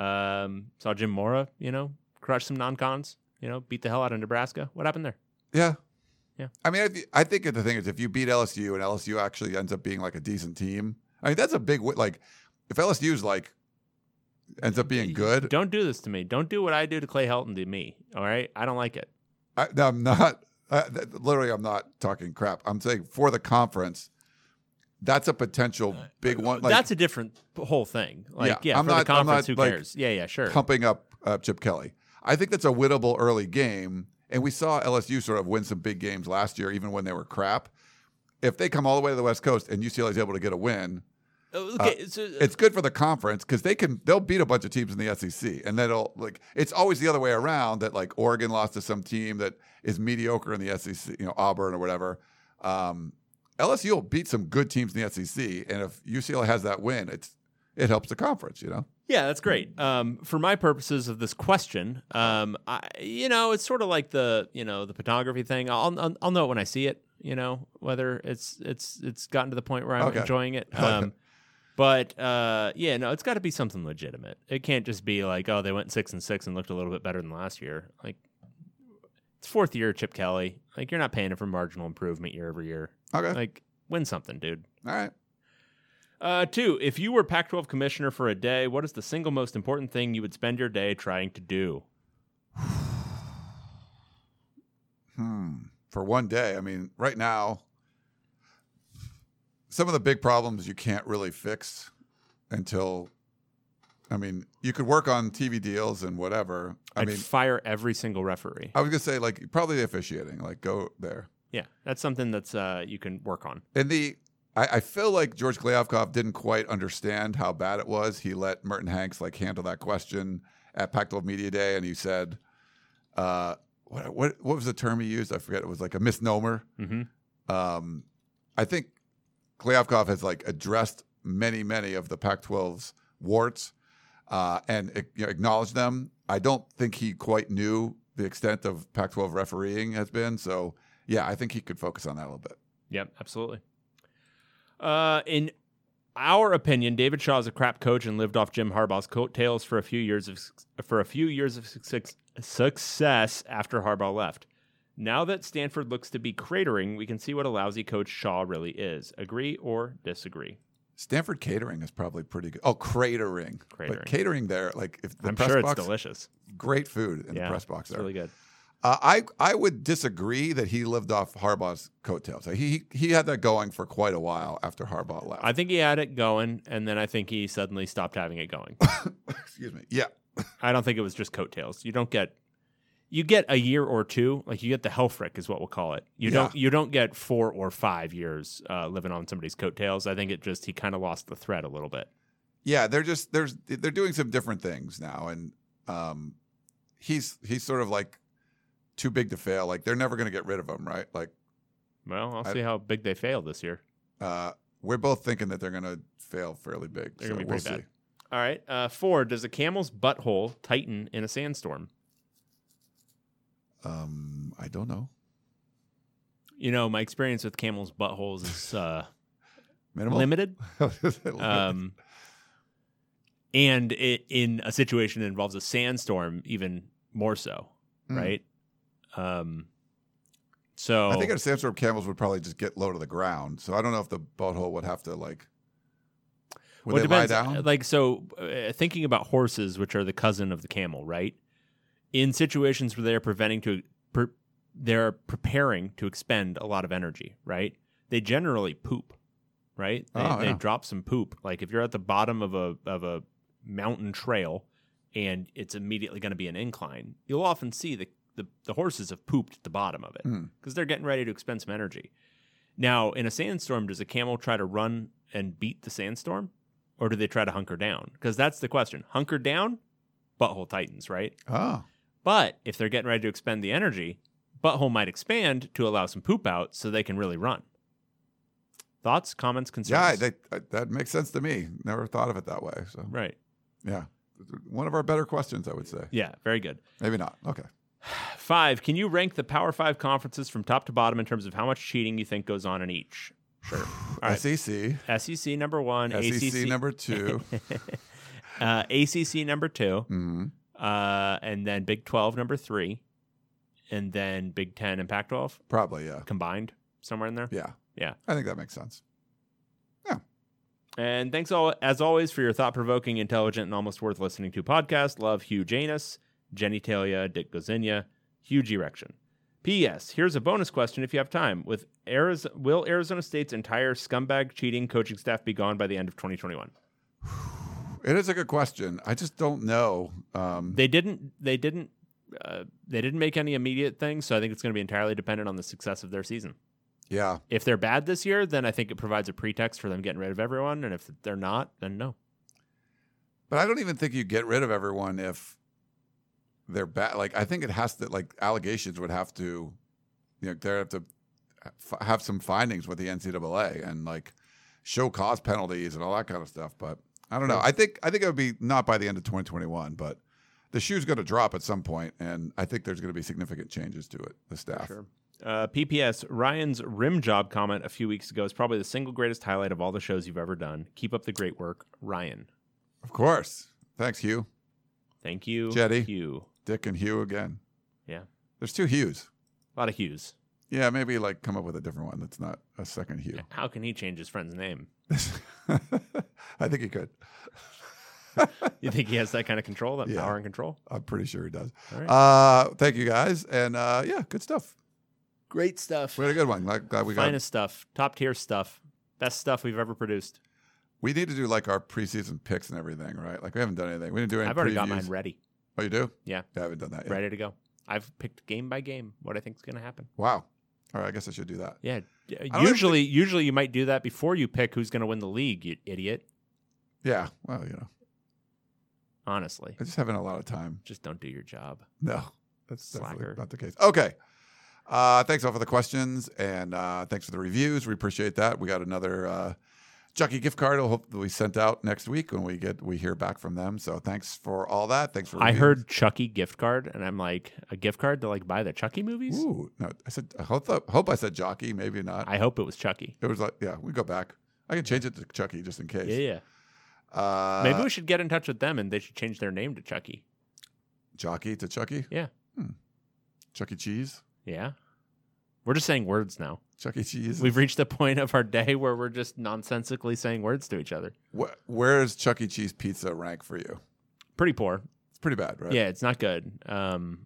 Um, saw Jim Mora, you know, crush some non-cons. You know, beat the hell out of Nebraska. What happened there? Yeah. Yeah. I mean, I, th- I think the thing is, if you beat LSU and LSU actually ends up being like a decent team, I mean, that's a big wi- like. If LSU's like ends up being good, Don't do this to me. Don't do what I do to Clay Helton to me. All right, I don't like it. I, I'm not. Literally, I'm not talking crap. I'm saying for the conference, that's a potential big one. Like, That's a different whole thing. Like, Yeah, yeah, I'm for not- the I'm conference, not, who like, cares? Yeah, yeah, sure. pumping up uh, Chip Kelly. I think that's a winnable early game, and we saw LSU sort of win some big games last year, even when they were crap. If they come all the way to the West Coast and UCLA is able to get a win, Okay, so, It's good for the conference because they can they'll beat a bunch of teams in the SEC, and that'll like it's always the other way around that like Oregon lost to some team that is mediocre in the SEC, you know Auburn or whatever. Um, LSU will beat some good teams in the SEC, and if UCLA has that win, it's it helps the conference, you know. Yeah, that's great. Um, for my purposes of this question, um, I, you know, it's sort of like the you know the photography thing. I'll, I'll I'll know it when I see it. You know, whether it's it's it's gotten to the point where I'm Okay. enjoying it. Um, but uh, yeah, no, it's got to be something legitimate. It can't just be like, oh, they went six and six and looked a little bit better than last year. Like it's fourth year, Chip Kelly. Like you're not paying it for marginal improvement year over year. Okay, Like win something, dude. all right. Uh, two, if you were Pac 12 commissioner for a day, what is the single most important thing you would spend your day trying to do? Hmm. For one day, I mean, right now, some of the big problems you can't really fix until. I mean, you could work on TV deals and whatever. I I'd mean, fire every single referee. I was gonna say like probably the officiating, like go there. Yeah, that's something that's uh, you can work on. And the I, I feel like George Kliavkoff didn't quite understand how bad it was. He let Merton Hanks like handle that question at Pac-12 Media Day, and he said, uh, "What what what was the term he used? I forget. It was like a misnomer." hmm Um, I think Kliavkoff has like addressed many many of the Pac-12's warts uh, and you know, acknowledged them. I don't think he quite knew the extent of Pac-12 refereeing has been. So yeah, I think he could focus on that a little bit. Yep, absolutely. Uh, in our opinion, David Shaw is a crap coach and lived off Jim Harbaugh's coattails for a few years of for a few years of success, after Harbaugh left. Now that Stanford looks to be cratering, we can see what a lousy coach Shaw really is. Agree or disagree? Stanford catering is probably pretty good. Oh, cratering. Cratering. But catering there, like if the I'm press sure box, it's delicious. great food in yeah, the press box It's there. really good. Uh, I I would disagree that he lived off Harbaugh's coattails. He he had that going for quite a while after Harbaugh left. I think he had it going, and then I think he suddenly stopped having it going. Excuse me. Yeah. I don't think it was just coattails. You don't get you get a year or two, like you get the Helfrich is what we'll call it. You Yeah. don't you don't get four or five years uh, living on somebody's coattails. I think it just he kind of lost the thread a little bit. Yeah, they're just there's they're doing some different things now, and um, he's he's sort of like too big to fail. Like they're never going to get rid of him, right? Like Well, I'll I- see how big they fail this year. uh, we're both thinking that they're going to fail fairly big. They're so gonna be we'll pretty bad. see. All right, uh, four. Does a camel's butthole tighten in a sandstorm? Um, I don't know. You know, my experience with camels' buttholes is uh, Minimal. limited. um, and it, in a situation that involves a sandstorm, even more so, Mm. right? Um, so I think a sandstorm, camels would probably just get low to the ground. So I don't know if the butthole would have to like. Would well, they it lie depends. down? Like so, uh, thinking about horses, which are the cousin of the camel, right? In situations where they are preventing to, per, they're preparing to expend a lot of energy, right? They generally poop, right? They, Oh, they drop some poop. Like if you're at the bottom of a of a mountain trail and it's immediately going to be an incline, you'll often see the, the the horses have pooped at the bottom of it Hmm. because they're getting ready to expend some energy. Now, in a sandstorm, does a camel try to run and beat the sandstorm, or do they try to hunker down? Because that's the question. Hunker down, butthole tightens, right? oh, But if they're getting ready to expend the energy, butthole might expand to allow some poop out so they can really run. Thoughts, comments, concerns? yeah, that that makes sense to me. Never thought of it that way. So right. yeah, one of our better questions, I would say. Yeah, very good. Maybe not. Okay. Five, can you rank the Power Five conferences from top to bottom in terms of how much cheating you think goes on in each? Sure. All right. SEC, SEC number one, SEC ACC number two. uh, ACC number two, hmm uh, and then Big Twelve number three, and then Big Ten and Pac twelve Probably, yeah, combined somewhere in there. yeah, Yeah. I think that makes sense. Yeah. And thanks all as always for your thought provoking, intelligent, and almost worth listening to podcast. Love Hugh Janus, Jenny Talia, Dick Gozinia, huge erection. P.S. Here's a bonus question if you have time. With Arizona, will Arizona State's entire scumbag cheating coaching staff be gone by the end of 2021? It is a good question. I just don't know. Um, They didn't. They didn't. Uh, they didn't make any immediate things, so I think it's going to be entirely dependent on the success of their season. Yeah. If they're bad this year, then I think it provides a pretext for them getting rid of everyone. And if they're not, then no. But I don't even think you get rid of everyone if they're bad. Like I think it has to like allegations would have to, you know, they have to f- have some findings with the NCAA and like show cause penalties and all that kind of stuff. But I don't know. I think I think it would be not by the end of 2021, but the shoe's going to drop at some point, and I think there's going to be significant changes to it. The staff. Uh, PPS Ryan's rim job comment a few weeks ago is probably the single greatest highlight of all the shows you've ever done. Keep up the great work, Ryan. Of course. Thanks, Hugh. Thank you, Jetty. Hugh. Dick and Hugh again. Yeah, There's two Hughes. a lot of Hughes. Yeah, maybe like come up with a different one that's not a second Hugh. How can he change his friend's name? I think he could. You think he has that kind of control, that Yeah. power and control? I'm pretty sure he does. All right. Uh, thank you guys, and uh, yeah, good stuff. Great stuff. We had a good one. Like, glad we got. Finest stuff, top tier stuff, best stuff we've ever produced. We need to do like our preseason picks and everything, right? Like we haven't done anything. We didn't do any. I've already got mine ready. Oh, you do? Yeah, Yeah, I haven't done that yet. ready to go. I've picked game by game what I think is going to happen. Wow. All right, I guess I should do that. Yeah, don't even usually, usually you might do that before you pick who's going to win the league. You idiot. Yeah. Well, you know, Honestly, I just haven't a lot of time. just don't do your job. No, that's definitely Slacker. not the case. Okay. Uh, thanks all for the questions and uh, thanks for the reviews. We appreciate that. We got another uh, Chucky gift card. I hope that we sent out next week when we get we hear back from them. So thanks for all that. Thanks for. I heard Chucky gift card, and I'm like, a gift card to like buy the Chucky movies. Ooh, no, I said I hope, I hope I said jockey. Maybe not. I hope it was Chucky. it was like yeah, we go back. I can change it to Chucky just in case. Yeah, yeah. Uh, Maybe we should get in touch with them, and they should change their name to Chucky. jockey to Chucky. Yeah, Chuck E. Cheese. yeah. We're just saying words now. Chuck E. Cheese. We've reached the point of our day where we're just nonsensically saying words to each other. Wh- where's Chuck E. Cheese pizza rank for you? Pretty poor. It's pretty bad, right? Yeah, it's not good. Um,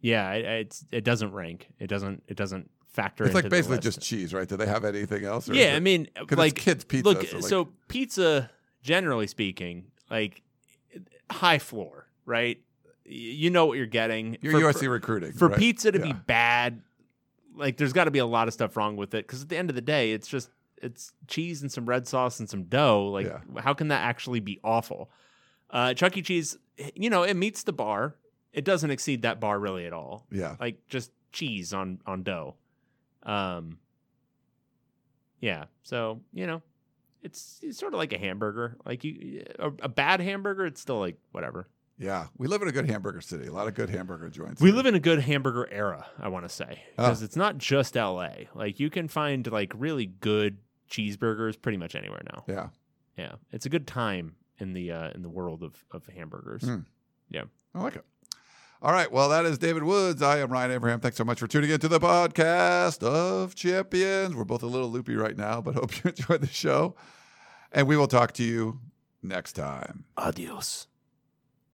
yeah, it, it's it doesn't rank. It doesn't it doesn't factor. It's like basically just cheese, right? Do they have anything else? or Yeah, it- I mean, like kids' pizza, Look, so, so, pizza, generally speaking, like high floor, right? You know what you're getting. you're For- USC recruiting for right? pizza to be bad. Like, there's got to be a lot of stuff wrong with it because at the end of the day, it's just it's cheese and some red sauce and some dough. Like, Yeah. how can that actually be awful? Uh, Chuck E. Cheese, you know, it meets the bar. It doesn't exceed that bar really at all. Yeah. Like just cheese on on dough. Um. Yeah. So you know, it's, it's sort of like a hamburger. Like you, a, a bad hamburger, it's still like whatever. Yeah, we live in a good hamburger city. A lot of good hamburger joints. We here. live in a good hamburger era, I want to say, Oh. because it's not just L.A. Like you can find like really good cheeseburgers pretty much anywhere now. Yeah, Yeah, it's a good time in the uh, in the world of of hamburgers. Mm. Yeah. I like it. All right, well, that is David Woods. I am Ryan Abraham. Thanks so much for tuning in to the podcast of champions. We're both a little loopy right now, but hope you enjoyed the show, and we will talk to you next time. Adios.